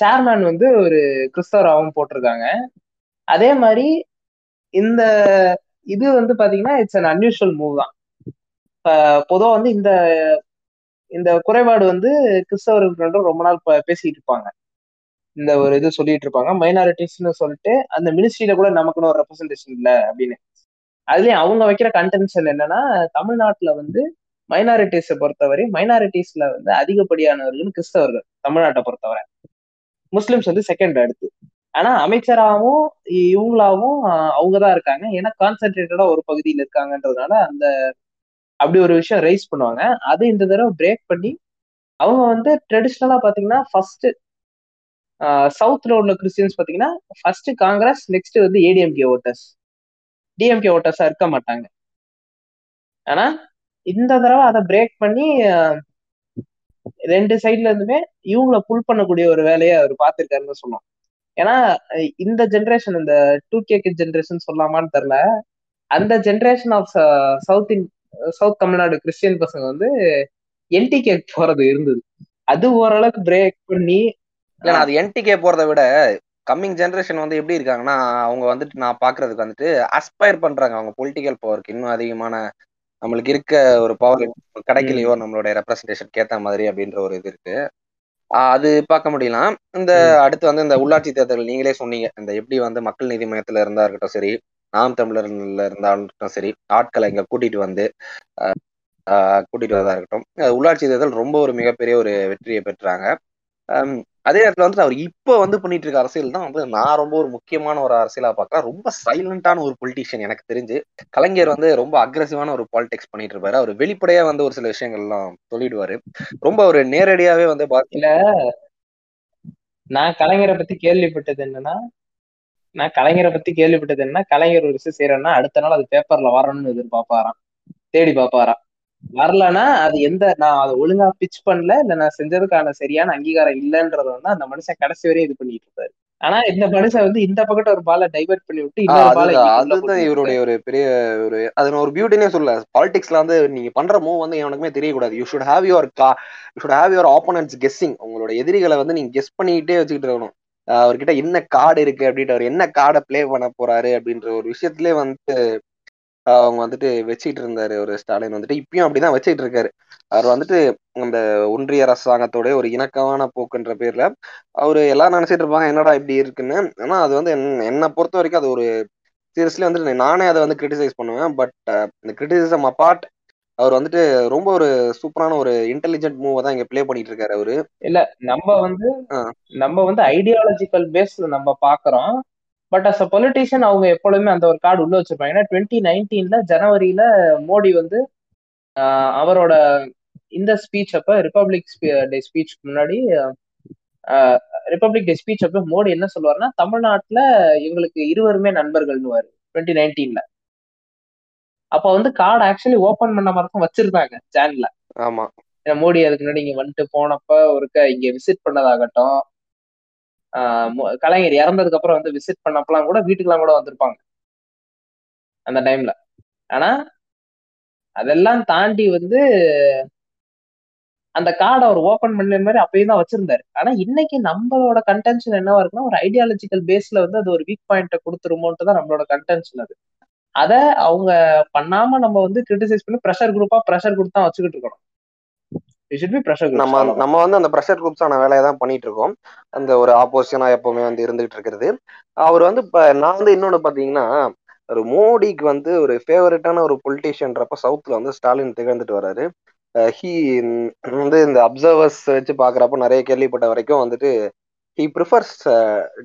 சேர்மேன் வந்து ஒரு கிறிஸ்தவராகவும் போட்டிருக்காங்க. அதே மாதிரி இந்த இது வந்து பாத்தீங்கன்னா இட்ஸ் அன் அன்யூஷுவல் மூவ் தான். பொதுவாக வந்து இந்த இந்த குறைபாடு வந்து கிறிஸ்தவர்கள் ரொம்ப நாள் பேசிட்டு இருப்பாங்க. இந்த ஒரு இது சொல்லிட்டு இருப்பாங்க. மைனாரிட்டிஸ்னு சொல்லிட்டு அந்த மினிஸ்ட்ரியில கூட நமக்குன்னு ஒரு ரெப்ரசன்டேஷன் இல்லை அப்படின்னு. அதுலயும் அவங்க வைக்கிற கன்டென்ஷன் என்னன்னா தமிழ்நாட்டுல வந்து மைனாரிட்டிஸை பொறுத்தவரை மைனாரிட்டிஸ்ல வந்து அதிகப்படியானவர்கள் கிறிஸ்தவர்கள் தமிழ்நாட்டை பொறுத்தவரை. முஸ்லிம்ஸ் வந்து செகண்ட் அடுத்து. ஆனா அமைச்சராகவும் இவங்களாவும் அவங்கதான் இருக்காங்க. ஏன்னா கான்சென்ட்ரேட்டடா ஒரு பகுதியில் இருக்காங்கன்றதுனால அந்த அப்படி ஒரு விஷயம் ரைஸ் பண்ணுவாங்க. அது இந்த தடவை பிரேக் பண்ணி அவங்க வந்து ட்ரெடிஷ்னலா பாத்தீங்கன்னா ஃபர்ஸ்ட் சவுத்ல உள்ள கிறிஸ்டியன்ஸ் பாத்தீங்கன்னா ஃபர்ஸ்ட் காங்கிரஸ் நெக்ஸ்ட் வந்து ஏடிஎம்கே ஓட்டர்ஸ் டிஎம்கே ஓட்டர்ஸா இருக்க மாட்டாங்க. ஆனா இந்த தடவை அதை பிரேக் பண்ணி ரெண்டு சைட்ல இருந்துமே இவங்களை புல் பண்ணக்கூடிய ஒரு வேலையை அவர் பார்த்திருக்காருன்னு சொன்னோம் ஏன்னா இந்த ஜென்ரேஷன் இந்த டூ கே ஜென்ரேஷன் சொல்லாமான்னு தெரில அந்த generation of south in south Tamil Nadu Christian பசங்க வந்து என்டிகே போறது இருந்தது. அது ஓரளவுக்கு பிரேக் பண்ணி ஏன்னா அது என்டிகே போறதை விட கம்மிங் ஜென்ரேஷன் வந்து எப்படி இருக்காங்கன்னா அவங்க வந்துட்டு நான் பாக்குறதுக்கு வந்துட்டு அஸ்பயர் பண்றாங்க. அவங்க பொலிட்டிக்கல் பவருக்கு இன்னும் அதிகமான நம்மளுக்கு இருக்க ஒரு பவர் கிடைக்கலையோ நம்மளுடைய ரெப்ரஸன்டேஷன் ஏத்த மாதிரி அப்படின்ற ஒரு இது இருக்கு. அது பார்க்க முடியலாம். இந்த அடுத்து வந்து இந்த உள்ளாட்சி தேர்தல் நீங்களே சொன்னீங்க. இந்த எப்படி வந்து மக்கள் நீதி மையத்துல இருந்தா இருக்கட்டும் சரி நாம் தமிழர்ல இருந்தாலும் சரி ஆட்களை இங்க கூட்டிட்டு வந்து கூட்டிட்டு வரதா இருக்கட்டும். உள்ளாட்சி தேர்தல் ரொம்ப ஒரு மிகப்பெரிய ஒரு வெற்றியை பெற்றாங்க. அதே நேரத்துல வந்து அவர் இப்போ வந்து பண்ணிட்டு இருக்க அரசியல் தான் வந்து நான் ரொம்ப ஒரு முக்கியமான ஒரு அரசியலா பாக்குறேன். ரொம்ப சைலண்டான ஒரு பொலிட்டிஷியன் எனக்கு தெரிஞ்சு கலைஞர் வந்து ரொம்ப அக்ரஸிவான ஒரு பாலிடிக்ஸ் பண்ணிட்டு இருப்பாரு. அவர் வெளிப்படையா வந்து ஒரு சில விஷயங்கள்லாம் சொல்லிடுவாரு. ரொம்ப ஒரு நேரடியாவே வந்து இல்ல நான் கலைஞரை பத்தி கேள்விப்பட்டது என்னன்னா நான் கலைஞரை பத்தி கேள்விப்பட்டது என்ன? கலைஞர் ஒரு விஷயம் செய்யறேன்னா அடுத்த நாள் அது பேப்பர்ல வரணும்னு எதிர்பார்ப்பாராம். தேடி பார்ப்பாராம். வரலன்னா அது எந்த நான் அதை ஒழுங்கா பிச் பண்ணல இல்ல நான் செஞ்சதுக்கான சரியான அங்கீகாரம் இல்லைன்றத வந்து அந்த மனுஷன் கடைசி வரையும் இது பண்ணிட்டு இருப்பாரு. ஆனா இந்த மனுஷன் வந்து இந்த பக்கத்துல ஒரு பாலை டைவர்ட் பண்ணி விட்டு இன்னொரு பாலை அதுதான் இவருடைய ஒரு பெரிய ஒரு அது ஒரு பியூட்டினே சொல்ல பாலிடிக்ஸ்ல வந்து நீங்க பண்ற மூவ் வந்து எனக்குமே தெரியக்கூடாது. யூ ஷுட் ஹேவ் யுவர் கா you should have your opponents guessing உங்களோட எதிரிகளை வந்து நீங்க கெஸ் பண்ணிக்கிட்டே வச்சுக்கிட்டு இருக்கணும். அவர்கிட்ட என்ன கார்டு இருக்கு அப்படின்ட்டு அவர் என்ன கார்டை பிளே பண்ண போறாரு அப்படின்ற ஒரு விஷயத்திலே வந்து அவங்க வந்துட்டு வச்சுட்டு இருந்தாரு. ஒரு ஸ்டாலின் வந்துட்டு இப்பயும் அப்படிதான் வச்சுட்டு இருக்காரு. அவர் வந்துட்டு அந்த ஒன்றிய அரசாங்கத்தோட ஒரு இணக்கமான போக்குன்ற பேர்ல அவரு எல்லாம் நினைச்சிட்டு இருப்பாங்க என்னடா இப்படி இருக்குன்னு. ஆனா அது வந்து என்னை பொறுத்த வரைக்கும் அது ஒரு சீரியஸ்லி வந்துட்டு நானே அதை வந்து கிரிட்டிசைஸ் பண்ணுவேன். பட் இந்த கிரிட்டிசிசம் அப்பார்ட் அவர் வந்துட்டு ரொம்ப ஒரு சூப்பரான ஒரு இன்டெலிஜென்ட் மூவை தான் இங்க பிளே பண்ணிட்டு இருக்காரு அவரு. இல்ல நம்ம வந்து நம்ம வந்து ஐடியாலஜிக்கல் பேஸ்ல நம்ம பாக்குறோம். பட் அஸ் அ பொலிட்டிஷியன் அவங்க எப்பொழுதுமே அந்த ஒரு கார்டு உள்ள வச்சிருப்பாங்க. ஏன்னா டுவெண்ட்டி நைன்டீன்ல ஜனவரியில மோடி வந்து அவரோட இந்த ஸ்பீச் அப்ப ரிப்பப்ளிக் டே ஸ்பீச் முன்னாடி ரிப்பப்ளிக் டே ஸ்பீச் அப்ப மோடி என்ன சொல்லுவாருன்னா தமிழ்நாட்டுல எங்களுக்கு இருவருமே நண்பர்கள்னு டுவெண்ட்டி நைன்டீன்ல அப்ப வந்து கார்டு ஆக்சுவலி ஓபன் பண்ண மாதிரி வச்சிருந்தாங்க ஜான்ல ஆமா. மோடி அதுக்கு முன்னாடி இங்க வந்துட்டு போனப்ப ஒருக்க இங்க விசிட் பண்ணதாகட்டும் கலைஞர் இறந்ததுக்கு அப்புறம் வந்து விசிட் பண்ணப்பலாம் கூட வீட்டுக்கெல்லாம் கூட வந்திருப்பாங்க. அந்த டைம்ல ஆனா அதெல்லாம் தாண்டி வந்து அந்த கார்டை அவர் ஓபன் பண்ண மாதிரி அப்பயும் தான் வச்சிருந்தாரு. ஆனா இன்னைக்கு நம்மளோட கன்டென்ஷன் என்னவா இருக்குன்னா ஒரு ஐடியாலஜிக்கல் பேஸ்ல வந்து அது ஒரு வீக் பாயிண்ட்டை கொடுத்துருமோன்ட்டு தான் நம்மளோட கன்டென்ஷன் அது. அத அவங்க பண்ணாம நம்ம வந்து கிரிட்டிசைஸ் பண்ணி ப்ரெஷர் குரூப்பா ப்ரெஷர் கொடுத்து தான் வச்சுக்கிட்டு இருக்கணும். நம்ம. நம்ம வந்து அந்த ப்ரெஷர் குரூப்ஸான வேலையை தான் பண்ணிட்டு இருக்கோம். அந்த ஒரு ஆப்போசிஷனா எப்பவுமே வந்து இருந்துகிட்டு இருக்கிறது. அவர் வந்து இப்ப நான் வந்து இன்னொன்னு பாத்தீங்கன்னா ஒரு மோடிக்கு வந்து ஒரு ஃபேவரட்டான ஒரு பொலிட்டீஷியன்றப்ப சவுத்ல வந்து ஸ்டாலின் திகழ்ந்துட்டு வர்றாரு. ஹீ வந்து இந்த அப்சர்வர்ஸ் வச்சு பாக்குறப்ப நிறைய கேள்விப்பட்ட வரைக்கும் வந்துட்டு he prefers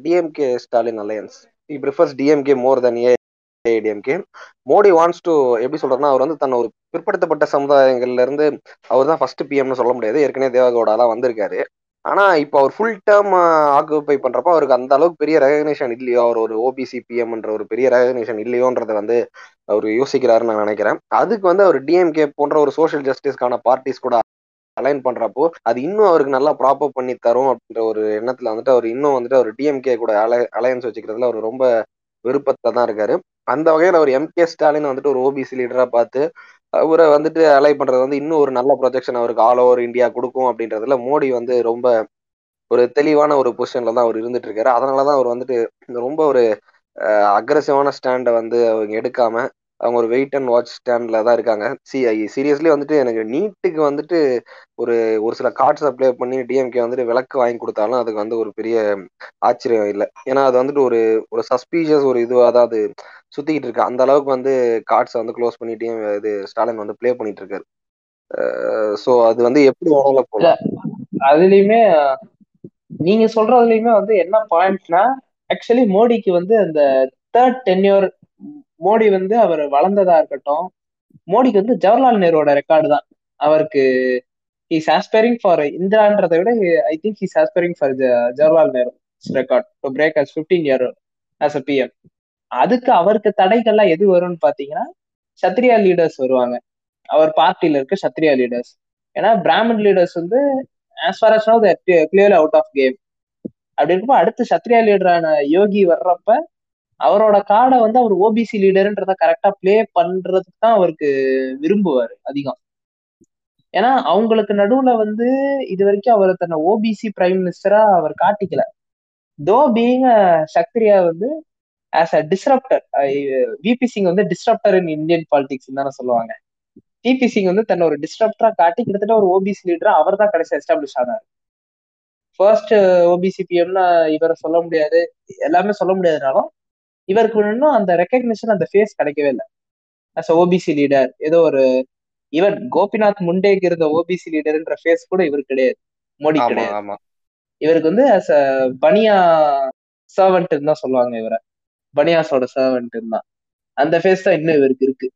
DMK Stalin alliance he prefers DMK more than ADMK Modi wants to எப்படி சொல்றதுன்னா அவர் வந்து தன்னை ஒரு பிற்படுத்தப்பட்ட சமுதாயங்கள்ல இருந்து அவர் தான் ஃபர்ஸ்ட் பிஎம்னு சொல்ல முடியாது. ஏற்கனவே தேவகவுடாலாம் வந்திருக்காரு. ஆனா இப்போ அவர் ஃபுல் டேர்ம் ஆக்குபை பண்றப்ப அவருக்கு அந்த அளவுக்கு பெரிய ரெகக்னேஷன் இல்லையோ. அவர் ஒரு ஓபிசி பிஎம்ன்ற ஒரு பெரிய ரெகக்னேஷன் இல்லையோன்றத வந்து அவர் யோசிக்கிறாருன்னு நான் நினைக்கிறேன். அதுக்கு வந்து அவர் டிஎம்கே போன்ற ஒரு சோஷியல் ஜஸ்டிஸ்க்கான பார்ட்டிஸ் கூட அலைன் பண்றப்போ அது இன்னும் அவருக்கு நல்லா ப்ராப்பர் பண்ணி தரும் அப்படின்ற ஒரு எண்ணத்துல வந்துட்டு அவர் இன்னும் வந்துட்டு அவர் டிஎம்கே கூட அலை அலையன்ஸ் வச்சுக்கிறதுல அவர் ரொம்ப விருப்பத்தை தான் இருக்காரு. அந்த வகையில் அவர் எம்கே ஸ்டாலின் வந்துட்டு ஒரு ஓபிசி லீடராக பார்த்து அவரை வந்துட்டு அலை பண்ணுறது வந்து இன்னும் ஒரு நல்ல ப்ரொஜெக்ஷன் அவருக்கு ஆல் ஓவர் இந்தியா கொடுக்கும் அப்படின்றதுல மோடி வந்து ரொம்ப ஒரு தெளிவான ஒரு பொசிஷனில் தான் அவர் இருந்துட்டு இருக்காரு. அதனாலதான் அவர் வந்துட்டு ரொம்ப ஒரு அக்ரஸிவான ஸ்டாண்டை வந்து அவங்க எடுக்காமல் அவங்க ஒரு வெயிட் அண்ட் வாட்ச் ஸ்டாண்ட்ல தான் இருக்காங்க. சி சீரியஸ்லி வந்துட்டு எனக்கு நீட்டுக்கு வந்துட்டு ஒரு ஒரு சில கார்ட்ஸ் அப்ளை பண்ணி டிஎம்கே வந்துட்டு விளக்கு வாங்கி கொடுத்தாலும் அதுக்கு வந்து ஒரு பெரிய ஆச்சரியம் இல்லை. ஏன்னா அது வந்துட்டு ஒரு ஒரு சஸ்பீஷியஸ் ஒரு இதுவாக தான் அது சுத்திக்கிட்டு இருக்கு. அந்த அளவுக்கு வந்து கார்ட்ஸை வந்து க்ளோஸ் பண்ணிட்டு இது ஸ்டாலின் வந்து ப்ளே பண்ணிட்டு இருக்காரு. ஸோ அது வந்து எப்படி வேணாலும் போகலாம் அதுலயுமே நீங்க சொல்றதுலயுமே வந்து என்ன பாயிண்ட்னா ஆக்சுவலி மோடிக்கு வந்து அந்த தேர்ட் டென்யூர் மோடி வந்து அவர் வளர்ந்ததா இருக்கட்டும் மோடிக்கு வந்து ஜவஹர்லால் நேருவோட ரெக்கார்டு தான். அவருக்கு இஸ் ஆஸ்பைரிங் ஃபார் இந்திரான்றதை விட I think is aspiring for Jawaharlal Nehru record to break as fifteen year as a PM அதுக்கு அவருக்கு தடைகள்லாம் எது வரும்னு பாத்தீங்கன்னா சத்ரியா லீடர்ஸ் வருவாங்க. அவர் பார்ட்டியில இருக்க சத்ரியா லீடர்ஸ் ஏன்னா பிராமின் லீடர்ஸ் வந்து as far as no clearly out of game அப்படி இருக்கப்போ அடுத்து சத்ரியா லீடரான யோகி வர்றப்ப அவரோட கார்டை வந்து அவர் ஓபிசி லீடருன்றத கரெக்டா பிளே பண்றதுக்கு தான் அவருக்கு விரும்புவார் அதிகம். ஏன்னா அவங்களுக்கு நடுவுல வந்து இது வரைக்கும் அவர் தன்னை ஓபிசி பிரைம் மினிஸ்டரா அவர் காட்டிக்கல. தோ பீங் சக்திரியா வந்து as a disruptor VP Singh வந்து டிஸ்ரப்டர் இன் இந்தியன் பாலிடிக்ஸ் தானே சொல்லுவாங்க. டிபி சிங் வந்து தன்னை ஒரு டிஸ்ரப்டரா காட்டி கிட்டத்தட்ட ஒரு ஓபிசி லீடரா அவர் தான் கடைசி எஸ்டாப்ளிஷ் ஆனார். ஃபர்ஸ்ட் ஓபிசி பிஎம்னா இவரை சொல்ல முடியாது. எல்லாமே சொல்ல முடியாதுனாலும் இவருக்கு இன்னும் அந்த ரெக்கக்னிஷன் அந்த ஃபேஸ் கிடைக்கவே இல்லை. அஸ் ஓபிசி லீடர் ஏதோ ஒரு ஈவன் கோபிநாத் முண்டேக்கு இருந்த ஓபிசி லீடர்ன்ற ஃபேஸ் கூட இவருக்கு கிடையாது. மோடி கிடையாது. இவருக்கு வந்து அஸ் அ பனியா சர்வெண்ட் தான் சொல்லுவாங்க இவரை. பனியாஸோட சர்வெண்ட் தான். அந்த ஃபேஸ் தான் இன்னும் இவருக்கு இருக்கு.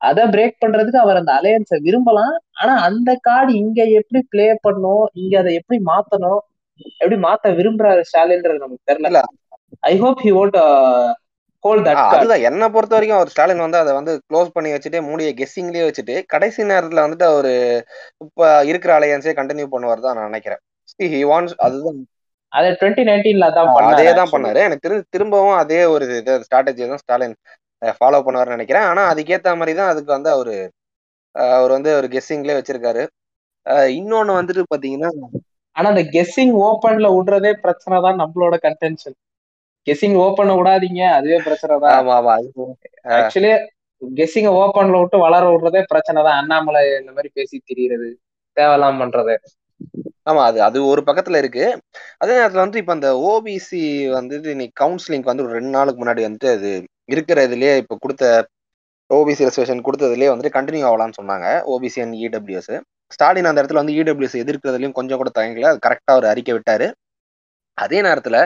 அதை பிரேக் பண்றதுக்கு அவர் அந்த அலையன்ஸை விரும்பலாம். ஆனா அந்த கார்டு இங்க எப்படி பிளே பண்ணும் இங்க அதை எப்படி மாத்தணும் எப்படி மாத்த விரும்புறாரு ஸ்டாலின்றது நமக்கு தெரியல. ஐ ஹோப் ஹி கார்டு அதுதான். என்ன பொறுத்த வரைக்கும் அவர் ஸ்டாலின் வந்து அதை வந்து க்ளோஸ் பண்ணி வச்சுட்டு மூடிய கெஸ்ஸிங்லயே வச்சுட்டு கடைசி நேரத்துல வந்துட்டு அவரு இப்ப இருக்கிற அலையன்ஸே கண்டினியூ பண்ணுவார் தான் நான் நினைக்கிறேன். ஹி வாண்ட்ஸ் அதுதான். அதை டுவெண்ட்டி நைன்டீன்ல தான் பண்ணாரு அதே தான். பண்ணாரு. எனக்கு தெரிஞ்சு திரும்பவும் அதே ஒரு ஸ்ட்ராட்டஜி தான் ஸ்டாலின் ஃபாலோ பண்ணுவார்னு நினைக்கிறேன். ஆனா அதுக்கேத்த மாதிரி தான் அதுக்கு வந்து அவரு அவர் வந்து ஒரு கெஸ்ஸிங்லேயே வச்சிருக்காரு. இன்னொன்னு வந்துட்டு பாத்தீங்கன்னா ஆனா அந்த கெஸ்ஸிங் ஓபன்ல விடுறதே பிரச்சனை தான் நம்மளோட கன்டென்ஷன் கெஸ்ஸிங் ஓபன் விடாதீங்க அதுவே பிரச்சனை தான் ஆமா ஆமா அது ஆக்சுவலி கெஸ்ஸிங்க ஓபன்ல விட்டு வளர விடுறதே பிரச்சனை தான் அண்ணாமலை இந்த மாதிரி பேசி திரியிறது தேவையில்லாம பண்றது. ஆமா அது அது ஒரு பக்கத்துல இருக்கு. அதே நேரத்துல வந்து இப்ப அந்த ஓபிசி வந்துட்டு இன்னைக்கு கவுன்சிலிங் வந்து ஒரு ரெண்டு நாளுக்கு முன்னாடி வந்துட்டு அது இருக்கிற இதுலயே இப்ப கொடுத்த ஓபிசி ரெசர்வேஷன் கொடுத்ததுலயே வந்துட்டு கண்டினியூ ஆகலாம்னு சொன்னாங்க. ஓபிசி அண்ட் இடபிள்யூஎஸ் ஸ்டாலின் அந்த இடத்துல வந்து இடபிள்யூஎஸ் எதிர்க்கிறதுலயும் கொஞ்சம் கூட தயங்கல. கரெக்டா அவர் அறிக்கை விட்டாரு. அதே நேரத்தில்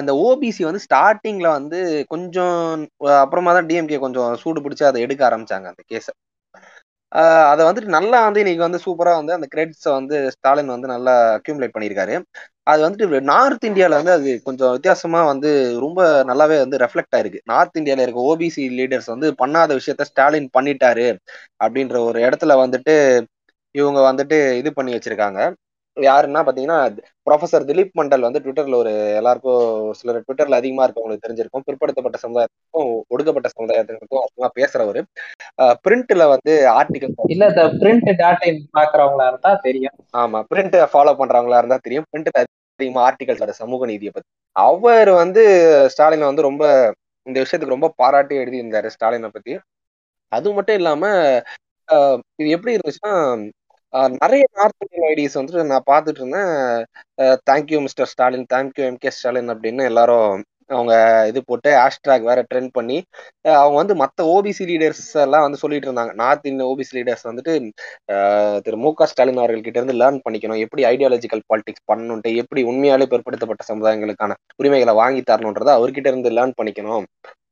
இந்த ஓபிசி வந்து ஸ்டார்டிங்கில் வந்து கொஞ்சம் அப்புறமா தான் டிஎம்கே கொஞ்சம் சூடு பிடிச்சி அதை எடுக்க ஆரம்பித்தாங்க அந்த கேஸை அதை வந்துட்டு நல்லா வந்து இன்னைக்கு வந்து சூப்பராக வந்து அந்த கிரெடிட்ஸை வந்து ஸ்டாலின் வந்து நல்லா அக்யூமுலேட் பண்ணியிருக்காரு அது வந்துட்டு நார்த் இந்தியாவில் வந்து அது கொஞ்சம் வித்தியாசமாக வந்து ரொம்ப நல்லாவே வந்து ரெஃப்ளெக்ட் ஆயிருக்கு. நார்த் இந்தியாவில் இருக்க ஓபிசி லீடர்ஸ் வந்து பண்ணாத விஷயத்த ஸ்டாலின் பண்ணிட்டாரு அப்படின்ற ஒரு இடத்துல வந்துட்டு இவங்க வந்துட்டு இது பண்ணி வச்சிருக்காங்க. யாருன்னா பாத்தீங்கன்னா ப்ரொஃபசர் திலீப் மண்டல் வந்து ட்விட்டர்ல ஒரு எல்லாருக்கும் சிலர் ட்விட்டர்ல அதிகமா இருக்கவங்களுக்கு தெரிஞ்சிருக்கும். பிற்படுத்தப்பட்ட சமுதாயத்துக்கும் ஒடுக்கப்பட்ட சமுதாயத்துக்கும் அதிகமா பேசுறவரு. பிரிண்ட்ல வந்து ஆர்டிகல் இல்ல இந்த பிரிண்ட் டாட்டா பாக்குறவங்களா இருந்தா தெரியும். ஆமா பிரிண்ட் ஃபாலோ பண்றவங்களா இருந்தா தெரியும். பிரிண்ட் அதிகமா ஆர்டிகல்ஸ் வர சமூக நீதியை பத்தி. அவர் வந்து ஸ்டாலினை வந்து ரொம்ப இந்த விஷயத்துக்கு ரொம்ப பாராட்டி எழுதியிருந்தாரு ஸ்டாலினை பத்தி. அது மட்டும் இல்லாம இது எப்படி இருந்துச்சுன்னா நிறைய நார்த் இந்தியன் ஐடிஸ் வந்துட்டு நான் பார்த்துட்டு இருந்தேன் thank you mister Stalin thank you M K Stalin அப்படின்னு எல்லாரும் அவங்க இது போட்டு ஹேஷ்டாக் வேற ட்ரெண்ட் பண்ணி அவங்க வந்து மற்ற ஓபிசி லீடர்ஸ் எல்லாம் வந்து சொல்லிட்டு இருந்தாங்க நார்த் இந்தியன் ஓபிசி லீடர்ஸ் வந்துட்டு ஆஹ் திரு மு க ஸ்டாலின் அவர்கள்கிட்ட இருந்து லேர்ன் பண்ணிக்கணும். எப்படி ஐடியாலஜிக்கல் பாலிடிக்ஸ் பண்ணணுன்ட்டு எப்படி உண்மையாலே பிற்படுத்தப்பட்ட சமுதாயங்களுக்கான உரிமைகளை வாங்கி தரணுன்றதை அவர்கிட்ட இருந்து லேர்ன் பண்ணிக்கணும்.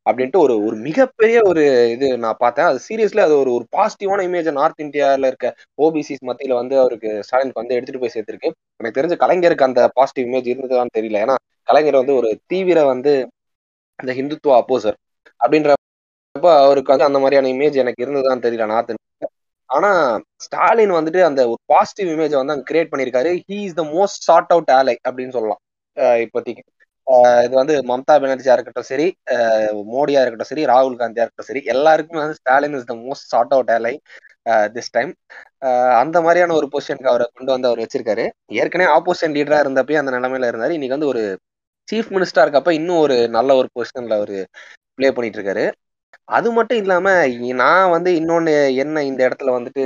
அப்படின்ட்டு ஒரு ஒரு மிகப்பெரிய ஒரு இது நான் பார்த்தேன். அது சீரியஸ்லி அது ஒரு ஒரு பாசிட்டிவான இமேஜ் நார்த் இந்தியாவில் இருக்க ஓபிசிஸ் மத்தியில வந்து அவருக்கு ஸ்டாலினுக்கு வந்து எடுத்துட்டு போய் சேர்த்திருக்கு. எனக்கு தெரிஞ்ச கலைஞருக்கு அந்த பாசிட்டிவ் இமேஜ் இருந்ததான்னு தெரியல. ஏன்னா கலைஞர் வந்து ஒரு தீவிர வந்து இந்த ஹிந்துத்துவ அப்போசர் அப்படின்றப்ப அவருக்கு வந்து அந்த மாதிரியான இமேஜ் எனக்கு இருந்ததான்னு தெரியல நார்த் ஆனா ஸ்டாலின் வந்துட்டு அந்த ஒரு பாசிட்டிவ் இமேஜ் வந்து அங்க கிரியேட் பண்ணியிருக்காரு. He is the most sought out ally அப்படின்னு சொல்லலாம். இப்போதைக்கு. இது வந்து மம்தா பானர்ஜியா இருக்கட்டும் சரி மோடியா இருக்கட்டும் சரி ராகுல் காந்தியா இருக்கட்டும் சரி எல்லாருக்குமே வந்து Stalin is the most sought out ally this time அந்த மாதிரியான ஒரு பொசிஷனுக்கு அவரை கொண்டு வந்து அவர் வச்சிருக்காரு. ஏற்கனவே ஆப்போசிஷன் லீடரா இருந்தப்பயே அந்த நிலைமையில இருந்தாரு. இன்னைக்கு வந்து ஒரு சீஃப் மினிஸ்டரா இருக்கப்ப இன்னும் ஒரு நல்ல ஒரு பொசிஷன்ல அவரு பிளே பண்ணிட்டு இருக்காரு. அது மட்டும் இல்லாம நான் வந்து இன்னொன்னு என்ன இந்த இடத்துல வந்துட்டு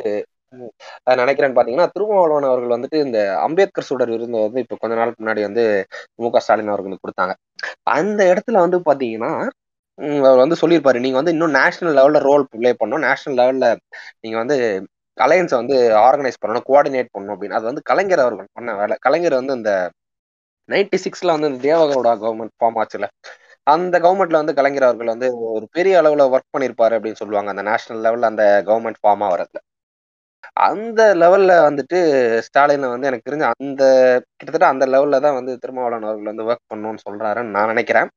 நினைக்கிறேன்னு பாத்தீங்கன்னா திருமாவளவன் அவர்கள் வந்துட்டு இந்த அம்பேத்கர் சுடர் விருது வந்து இப்ப கொஞ்ச நாளுக்கு முன்னாடி வந்து மு க ஸ்டாலின் அவர்களுக்கு கொடுத்தாங்க. அந்த இடத்துல வந்து பாத்தீங்கன்னா அவர் வந்து சொல்லியிருப்பாரு நீங்க வந்து இன்னும் நேஷனல் லெவல்ல ரோல் பிளே பண்ணணும். நேஷனல் லெவல்ல நீங்க வந்து அலையன்ஸை வந்து ஆர்கனைஸ் பண்ணணும் கோஆர்டினேட் பண்ணணும் அப்படின்னு. அது வந்து கலைஞர் அவர்கள் பண்ண வேலை. கலைஞர் வந்து இந்த நைன்டி சிக்ஸ்ல வந்து இந்த தேவகவுடா கவர்மெண்ட் ஃபார்ம் ஆச்சுல அந்த கவர்மெண்ட்ல வந்து கலைஞர் அவர்கள் வந்து ஒரு பெரிய அளவுல ஒர்க் பண்ணிருப்பாரு அப்படின்னு சொல்லுவாங்க அந்த நேஷனல் லெவல்ல அந்த கவர்மெண்ட் ஃபார்ம் ஆகிறதுல அந்த லெவல்ல வந்துட்டு ஸ்டாலின் வந்து எனக்கு தெரிஞ்ச அந்த கிட்டத்தட்ட அந்த லெவல்ல தான் வந்து திருமாவளவன் அவர்கள் வந்து ஒர்க் பண்ணணும்னு சொல்றாருன்னு நான் நினைக்கிறேன்.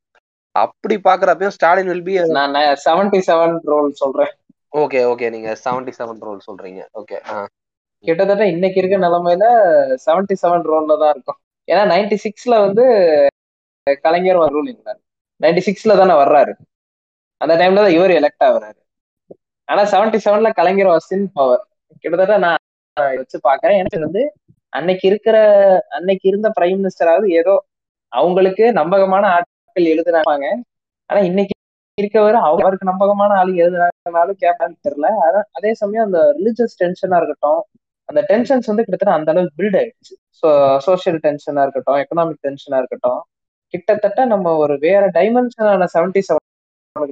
அப்படி பாக்குறப்பயும் ஸ்டாலின் வில் பி நான் செவன்டி செவன் ரோல் சொல்றேன். ஓகே ஓகே நீங்க செவன்டி செவன் ரோல் சொல்றீங்க ஓகே கிட்டத்தட்ட இன்னைக்கு இருக்க நிலைமையில செவன்டி செவன் ரோல்ல தான் இருக்கும். ஏன்னா நைன்டி சிக்ஸ்ல வந்து கலைஞர் ரூல் இருந்தார் நைன்டி சிக்ஸ்ல தானே வர்றாரு. அந்த டைம்ல தான் இவர் எலெக்ட் ஆகுறாரு. ஆனா செவன்டி செவன்ல கலைஞர் வாஸ் இன் பவர் கிட்டத்தட்ட நான் வச்சு பாக்குறேன். எனக்கு வந்து அன்னைக்கு இருக்கிற அன்னைக்கு இருந்த பிரைம் மினிஸ்டராவது ஏதோ அவங்களுக்கு நம்பகமான ஆட்கள் எழுதுனாங்க. ஆனா இன்னைக்கு இருக்கவர் அவருக்கு நம்பகமான ஆளு எழுதுனாலும் கேட்பான்னு தெரியல. அதே சமயம் அந்த ரிலிஜியஸ் டென்ஷனா இருக்கட்டும் அந்த டென்ஷன்ஸ் வந்து கிட்டத்தட்ட அந்த அளவுக்கு பில்ட் ஆயிடுச்சு. ஸோ சோசியல் டென்ஷனா இருக்கட்டும் எக்கனாமிக் டென்ஷனா இருக்கட்டும் கிட்டத்தட்ட நம்ம ஒரு வேற டைமென்ஷனான செவன்டி செவன்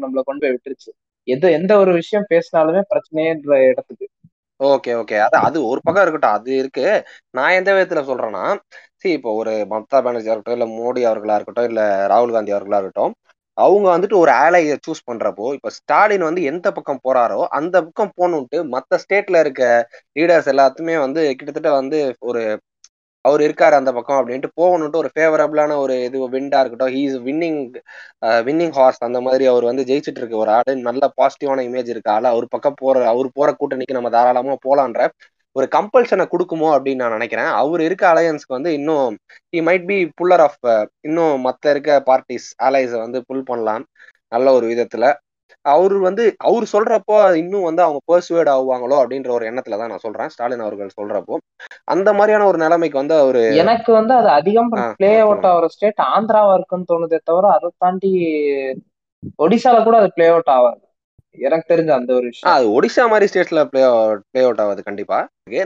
நம்மளை கொண்டு போய் விட்டுருச்சு. எது எந்த ஒரு விஷயம் பேசினாலுமே பிரச்சனைன்ற இடத்துக்கு. Okay okay. அது அது ஒரு பக்கம் இருக்கட்டும். அது இருக்கு. நான் எந்த விதத்துல சொல்றேன்னா சரி இப்போ ஒரு மம்தா பானர்ஜியா இருக்கட்டும் இல்ல மோடி அவர்களா இருக்கட்டும் இல்ல ராகுல் காந்தி அவர்களா இருக்கட்டும் அவங்க வந்துட்டு ஒரு ஆலைய சூஸ் பண்றப்போ இப்ப ஸ்டாலின் வந்து எந்த பக்கம் போறாரோ அந்த பக்கம் போகணுன்ட்டு மத்த ஸ்டேட்ல இருக்க லீடர்ஸ் எல்லாத்துமே வந்து கிட்டத்தட்ட வந்து ஒரு அவர் இருக்காரு அந்த பக்கம் அப்படின்ட்டு போகணுன்ட்டு ஒரு ஃபேவரபிளான ஒரு இது விண்டா இருக்கட்டும். He is winning winning horse அந்த மாதிரி அவர் வந்து ஜெயிச்சுட்டு இருக்க. ஒரு ஆளு நல்ல பாசிட்டிவான இமேஜ் இருக்க. அவர் பக்கம் போற அவர் போற கூட்டணிக்கு நம்ம தாராளமா போலான்ற ஒரு கம்பல்ஷனை கொடுக்குமோ அப்படின்னு நான் நினைக்கிறேன். அவர் இருக்க அலையன்ஸ்க்கு வந்து இன்னும் he might be puller of இன்னும் மற்ற இருக்க பார்ட்டிஸ் அலையன்ஸை வந்து புல் பண்ணலாம். நல்ல ஒரு விதத்துல. அவர் வந்து அவர் சொல்றப்போ இன்னும் வந்து அவங்க பர்சுவேட் ஆகுவாங்களோ அப்படின்ற ஒரு எண்ணத்துல தான் நான் சொல்றேன். ஸ்டாலின் அவர்கள் சொல்றப்போ அந்த மாதிரியான ஒரு நிலைமைக்கு வந்து அவரு எனக்கு வந்து அது அதிகம் பிளே அவுட் ஆகிற ஸ்டேட் ஆந்திராவா இருக்குன்னு தோணுதே தவிர அதை தாண்டி ஒடிசால கூட அது பிளே அவுட் ஆகாது. எனக்கு தெரிஞ்ச அந்த ஒரு விஷயம். அது ஒடிசா மாதிரி ஸ்டேட்ஸ்ல பிளே பிளே அவுட் ஆகுது கண்டிப்பா.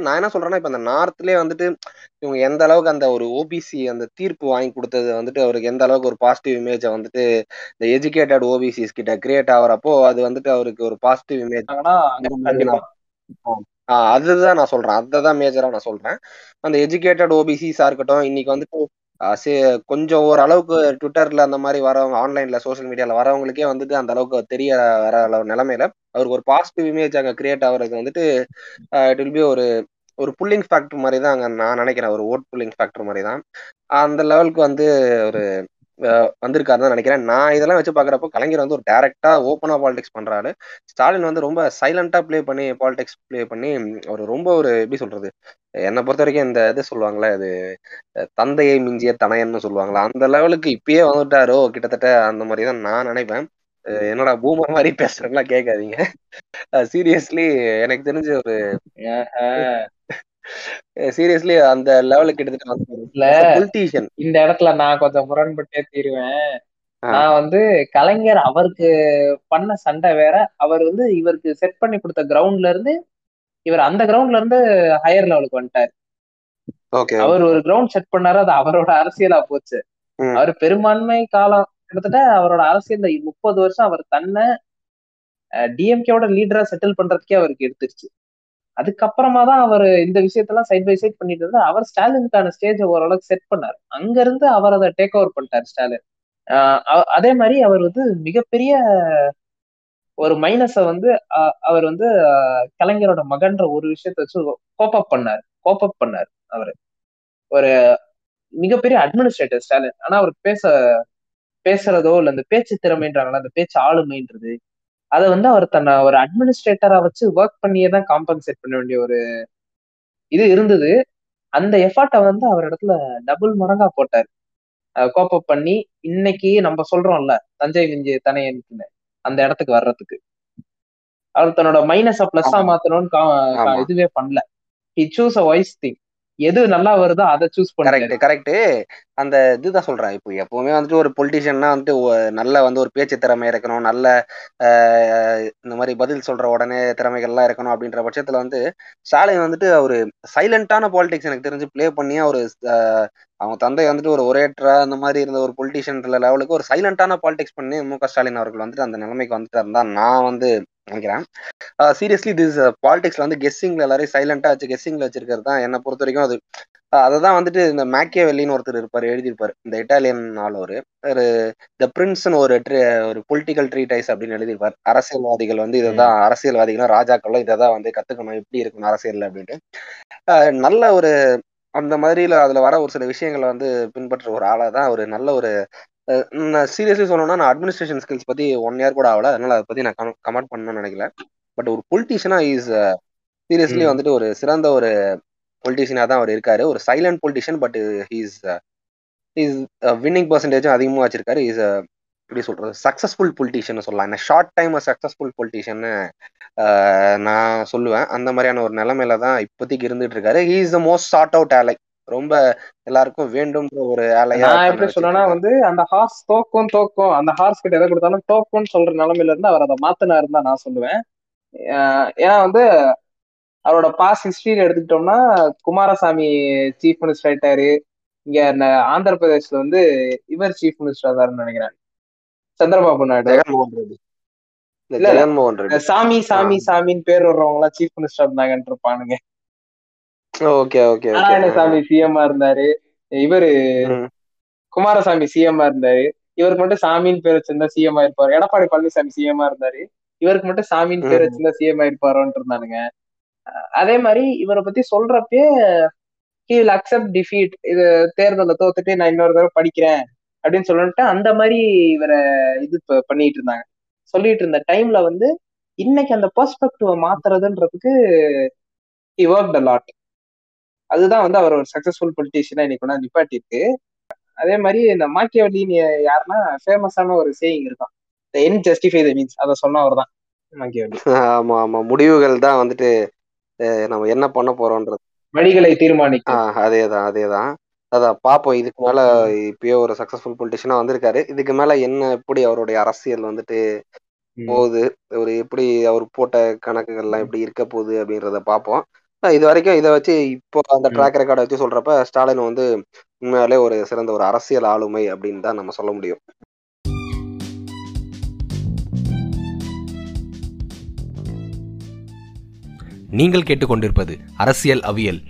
நான் என்ன சொல்றேன்னா இப்ப இந்த நார்த்லயே வந்துட்டு இவங்க எந்த அளவுக்கு அந்த ஒரு ஓபிசி அந்த தீர்ப்பு வாங்கி கொடுத்தது வந்துட்டு அவருக்கு எந்த அளவுக்கு ஒரு பாசிட்டிவ் இமேஜை வந்துட்டு இந்த எஜுகேட்டட் ஓபிசிஸ் கிட்ட கிரியேட் ஆகுறப்போ அது வந்துட்டு அவருக்கு ஒரு பாசிட்டிவ் இமேஜ் அதுதான் நான் சொல்றேன். அதுதான் மேஜரா நான் சொல்றேன். அந்த எஜுகேட்டட் ஓபிசிஸா இருக்கட்டும் இன்னைக்கு வந்துட்டு கொஞ்சம் ஓரளவுக்கு ட்விட்டர்ல அந்த மாதிரி வரவங்க ஆன்லைன்ல சோஷியல் மீடியால வரவங்களுக்கே வந்துட்டு அந்த அளவுக்கு தெரிய வர அளவு நிலைமையில அவருக்கு ஒரு பாசிட்டிவ் இமேஜ் அங்க கிரியேட் ஆகுறது வந்துட்டு இட் வில் பி ஒரு ஒரு புல்லிங் ஃபேக்டர் மாதிரி தான் அங்க நான் நினைக்கிறேன். ஒரு ஓட் புல்லிங் ஃபேக்டர் மாதிரி தான். அந்த லெவலுக்கு வந்து ஒரு வந்திருக்காரு வந்திருக்காருன்னு தான் நினைக்கிறேன். நான் இதெல்லாம் வச்சு பாக்குறப்போ கலைஞர் வந்து ஒரு டேரக்டா ஓப்பனா பாலிடிக்ஸ் பண்றாரு. ஸ்டாலின் வந்து ரொம்ப சைலண்டா ப்ளே பண்ணி பாலிடிக்ஸ் ப்ளே பண்ணி ஒரு ரொம்ப ஒரு எப்படி சொல்றது என்னை பொறுத்த வரைக்கும் இந்த இது சொல்லுவாங்களே அது தந்தையை மிஞ்சிய தனையன்னு சொல்லுவாங்களா அந்த லெவலுக்கு இப்பயே வந்துட்டாரோ கிட்டத்தட்ட அந்த மாதிரி தான் நான் நினைப்பேன். என்னோட என்னடா மாதிரி பேசுறதுலாம் கேட்காதீங்க. சீரியஸ்லி எனக்கு தெரிஞ்ச ஒரு சீரியஸ்லி அந்த லெவலுக்கு பொலிட்டீஷியன் இந்த இடத்துல நான் கொஞ்சம் முரண்பட்டே தீருவேன். நான் வந்து கலைஞர் அவருக்கு பண்ண சண்டை வேற. அவர் வந்து இவருக்கு செட் பண்ணி கொடுத்த கிரவுண்ட்ல இருந்து இவர் அந்த கிரவுண்ட்ல இருந்து ஹையர் லெவலுக்கு வந்துட்டாரு. ஓகே அவர் ஒரு கிரவுண்ட் செட் பண்ணாரு அது அவரோட அரசியலா போச்சு. அவர் பெரும்பான்மை காலம் கிட்டத்தட்ட அவரோட அரசியல்ல முப்பது வருஷம் அவர் தன்னை டிஎம்கேவோட லீடரா செட்டில் பண்றதுக்கே அவருக்கு எடுத்துருச்சு. அதுக்கப்புறமா தான் அவர் இந்த விஷயத்தெல்லாம் சைட் பை சைட் பண்ணிட்டு இருந்தா அவர் ஸ்டாலினுக்கான ஸ்டேஜை ஓரளவுக்கு செட் பண்ணாரு. அங்கிருந்து அவர் அதை டேக் ஓவர் பண்ணிட்டார் ஸ்டாலின். ஆஹ் அதே மாதிரி அவர் வந்து மிகப்பெரிய ஒரு மைனஸை வந்து அஹ், அவர் வந்து கலைஞரோட மகன்ற ஒரு விஷயத்த வச்சு கோப்பப் பண்ணார். கோப்பப் பண்ணார் அவரு. ஒரு மிகப்பெரிய அட்மினிஸ்ட்ரேட்டர் ஸ்டாலின். ஆனா அவர் பேச பேசுறதோ இல்ல அந்த பேச்சு திறமைன்றாங்களா அந்த பேச்சு ஆளுமைன்றது அதை வந்து அவர் தன்னை ஒரு அட்மினிஸ்ட்ரேட்டரா வச்சு ஒர்க் பண்ணியே தான் காம்பன்சேட் பண்ண வேண்டிய ஒரு இது இருந்தது. அந்த எஃபர்ட்டை வந்து அவர் இடத்துல டபுள் மடங்கா போட்டார். கோப்பப் பண்ணி இன்னைக்கு நம்ம சொல்றோம்ல தஞ்சை விஞ்சி தனையனுக்குன்னு அந்த இடத்துக்கு வர்றதுக்கு. அவர் தன்னோட மைனஸ பிளஸ்ஸா. மாத்தணும்னு. இதுவே பண்ணல. He chooses a wise thing எது நல்லா வருதோ அதை சூஸ் கரெக்ட் கரெக்ட் அந்த இதுதான் சொல்றேன். இப்போ எப்பவுமே வந்துட்டு ஒரு பொலிட்டிஷியன்னா வந்துட்டு நல்ல வந்து ஒரு பேச்சு திறமை இருக்கணும். நல்ல இந்த மாதிரி பதில் சொல்ற உடனே திறமைகள்லாம் இருக்கணும் அப்படின்ற பட்சத்துல வந்து ஸ்டாலின் வந்துட்டு ஒரு சைலண்டான பாலிடிக்ஸ் எனக்கு தெரிஞ்சு ப்ளே பண்ணி ஒரு அவங்க தந்தை வந்துட்டு ஒரு ஒரேட்டரா அந்த மாதிரி இருந்த ஒரு பொலிட்டிஷியன் லெவலுக்கு ஒரு சைலண்டான பாலிடிக்ஸ் பண்ணி மு க ஸ்டாலின் அவர்கள் வந்துட்டு அந்த நிலைமைக்கு வந்துட்டு இருந்தா நான் வந்து நினைக்கிறேன். சீரியஸ்லி திஸ் பாலிடிக்ஸ்ல வந்து கெஸ்ஸிங்ல எல்லாரையும் சைலண்டா வச்சு கெஸ்ஸிங்ல வச்சிருக்கிறது தான் என்னை பொறுத்த வரைக்கும் அது. அதை தான் வந்துட்டு இந்த மேக்கியவெல்லின்னு ஒருத்தர் இருப்பார் எழுதியிருப்பாரு. இந்த இட்டாலியன் ஆள் ஒரு த பிரின்ஸ்னு ஒரு ஒரு பொலிட்டிக்கல் ட்ரீடைஸ் அப்படின்னு எழுதியிருப்பார். அரசியல்வாதிகள் வந்து இதை தான் அரசியல்வாதிகளும் ராஜாக்களும் இதை தான் வந்து கத்துக்கணும். எப்படி இருக்கணும் அரசியல் அப்படின்ட்டு. நல்ல ஒரு அந்த மாதிரில அதுல வர ஒரு சில விஷயங்களை வந்து பின்பற்ற ஒரு ஆளா தான் ஒரு நல்ல ஒரு நான் சீரியஸ்லி சொல்லணும்னா நான் அட்மினிஸ்ட்ரேஷன் ஸ்கில்ஸ் பத்தி ஒன் இயர் கூட ஆகல. அதனால அதை பத்தி நான் கமெண்ட் பண்ணணும்னு நினைக்கல. பட் ஒரு பொலிட்டிஷியனா இஸ் சீரியஸ்லி. வந்துட்டு ஒரு சிறந்த ஒரு பொலிட்டிஷியனா தான் அவர் இருக்காரு. ஒரு silent politician but he's is winning பர்சன்டேஜும் அதிகமாக வச்சிருக்காரு. இஸ் எப்படி சொல்றது? சக்சஸ்ஃபுல் பொலிட்டிஷியன் சொல்லலாம். என்ன ஷார்ட் டைம் சக்சஸ்ஃபுல் பொலிட்டிஷியன் நான் சொல்லுவேன். அந்த மாதிரியான ஒரு நிலைமையில தான் இப்போதைக்கு இருந்துட்டு இருக்காரு. He is the most sought out ally ரொம்ப எல்லாருக்கும் வேண்டும்ன்ற ஒரு நான் எப்படி இருக்காரு. வந்து அந்த ஹார்ஸ் தோக்கும் தோக்கும். அந்த ஹார்ஸ் கிட்ட எதை கொடுத்தாலும் தோக்கும்னு சொல்ற நிலைமையில இருந்து அவர் அதை மாத்தினாருன்னு தான் நான் சொல்லுவேன். ஏன்னா வந்து அவரோட பாஸ் ஹிஸ்டரியில எடுத்துக்கிட்டோம்னா குமாரசாமி சீஃப் மினிஸ்டர் ஆயிட்டாரு. இங்க ஆந்திர பிரதேஷ்ல வந்து இவர் சீஃப் மினிஸ்டர் ஆதாருன்னு நினைக்கிறேன். சந்திரபாபு நாயுடு. ஜெகன்மோகன் ரெட்டி. சாமி சாமி சாமின்னு பேர் வர்றவங்க எல்லாம் சீஃப் மினிஸ்டர் இருந்தாங்கன்னு இருப்பானுங்க. ஓகே ஓகே நாராயணசாமி சிஎம்ஆ இருந்தாரு. இவரு குமாரசாமி சிஎம்ஆ இருந்தாரு. இவருக்கு மட்டும் சாமின்னு பேர் வச்சிருந்தா சிஎம் இருப்பாரு எடப்பாடி பழனிசாமி சிஎம்ஆ இருந்தாரு. இவருக்கு மட்டும் சாமின்னு பேர். வச்சிருந்தா சிஎம் இருப்பாரோன்ட்டு இருந்தானுங்க. அதே மாதிரி இவரை பத்தி சொல்றப்பே he will அக்செப்ட் டிஃபீட் இது தேர்தலை தோத்துட்டு நான் இன்னொரு தடவை படிக்கிறேன் அப்படின்னு சொல்லிட்டு அந்த மாதிரி இவரை இது பண்ணிட்டு இருந்தாங்க. சொல்லிட்டு இருந்த டைம்ல வந்து இன்னைக்கு அந்த பெர்ஸ்பெக்டிவ மாத்துறதுன்றதுக்கு worked a lot. அதுதான் வந்து அவர் ஒரு சக்சஸ்ஃபுல் பொலிட்டீஷியனா இன்னைக்கு கொண்டாந்து நிப்பாட்டிருக்கு அதே மாதிரி இந்த மாக்கியவல்லின்னு யாருன்னா ஃபேமஸான ஒரு சேயிங் இருக்கும் த என் ஜஸ்டிஃபை த மீன்ஸ் அதை சொன்னவர் தான் மாக்கியவல்லி. ஆமா ஆமா. முடிவுகள் தான் வந்துட்டு நம்ம என்ன பண்ண போறோம்ன்றது வழிகளை தீர்மானிக்கும் அதேதான் அதேதான். அதான் பாப்போம். இதுக்கு மேல இப்பயே ஒரு சக்சஸ்ஃபுல் பொலிட்டிஷியனா வந்திருக்காரு. இதுக்கு மேல என்ன எப்படி அவருடைய அரசியல் வந்துட்டு போகுது? ஒரு எப்படி அவர் போட்ட கணக்குகள்லாம் எப்படி இருக்க போகுது அப்படின்றத பார்ப்போம் இது வரைக்கும் இதை வச்சு இப்போ அந்த. ட்ராக் ரெக்கார்டை வச்சு சொல்றப்ப ஸ்டாலின் வந்து உண்மையாலே ஒரு சிறந்த ஒரு அரசியல் ஆளுமை அப்படின்னு தான் நம்ம சொல்ல முடியும் நீங்கள் கேட்டுக்கொண்டிருப்பது அரசியல் அவியல்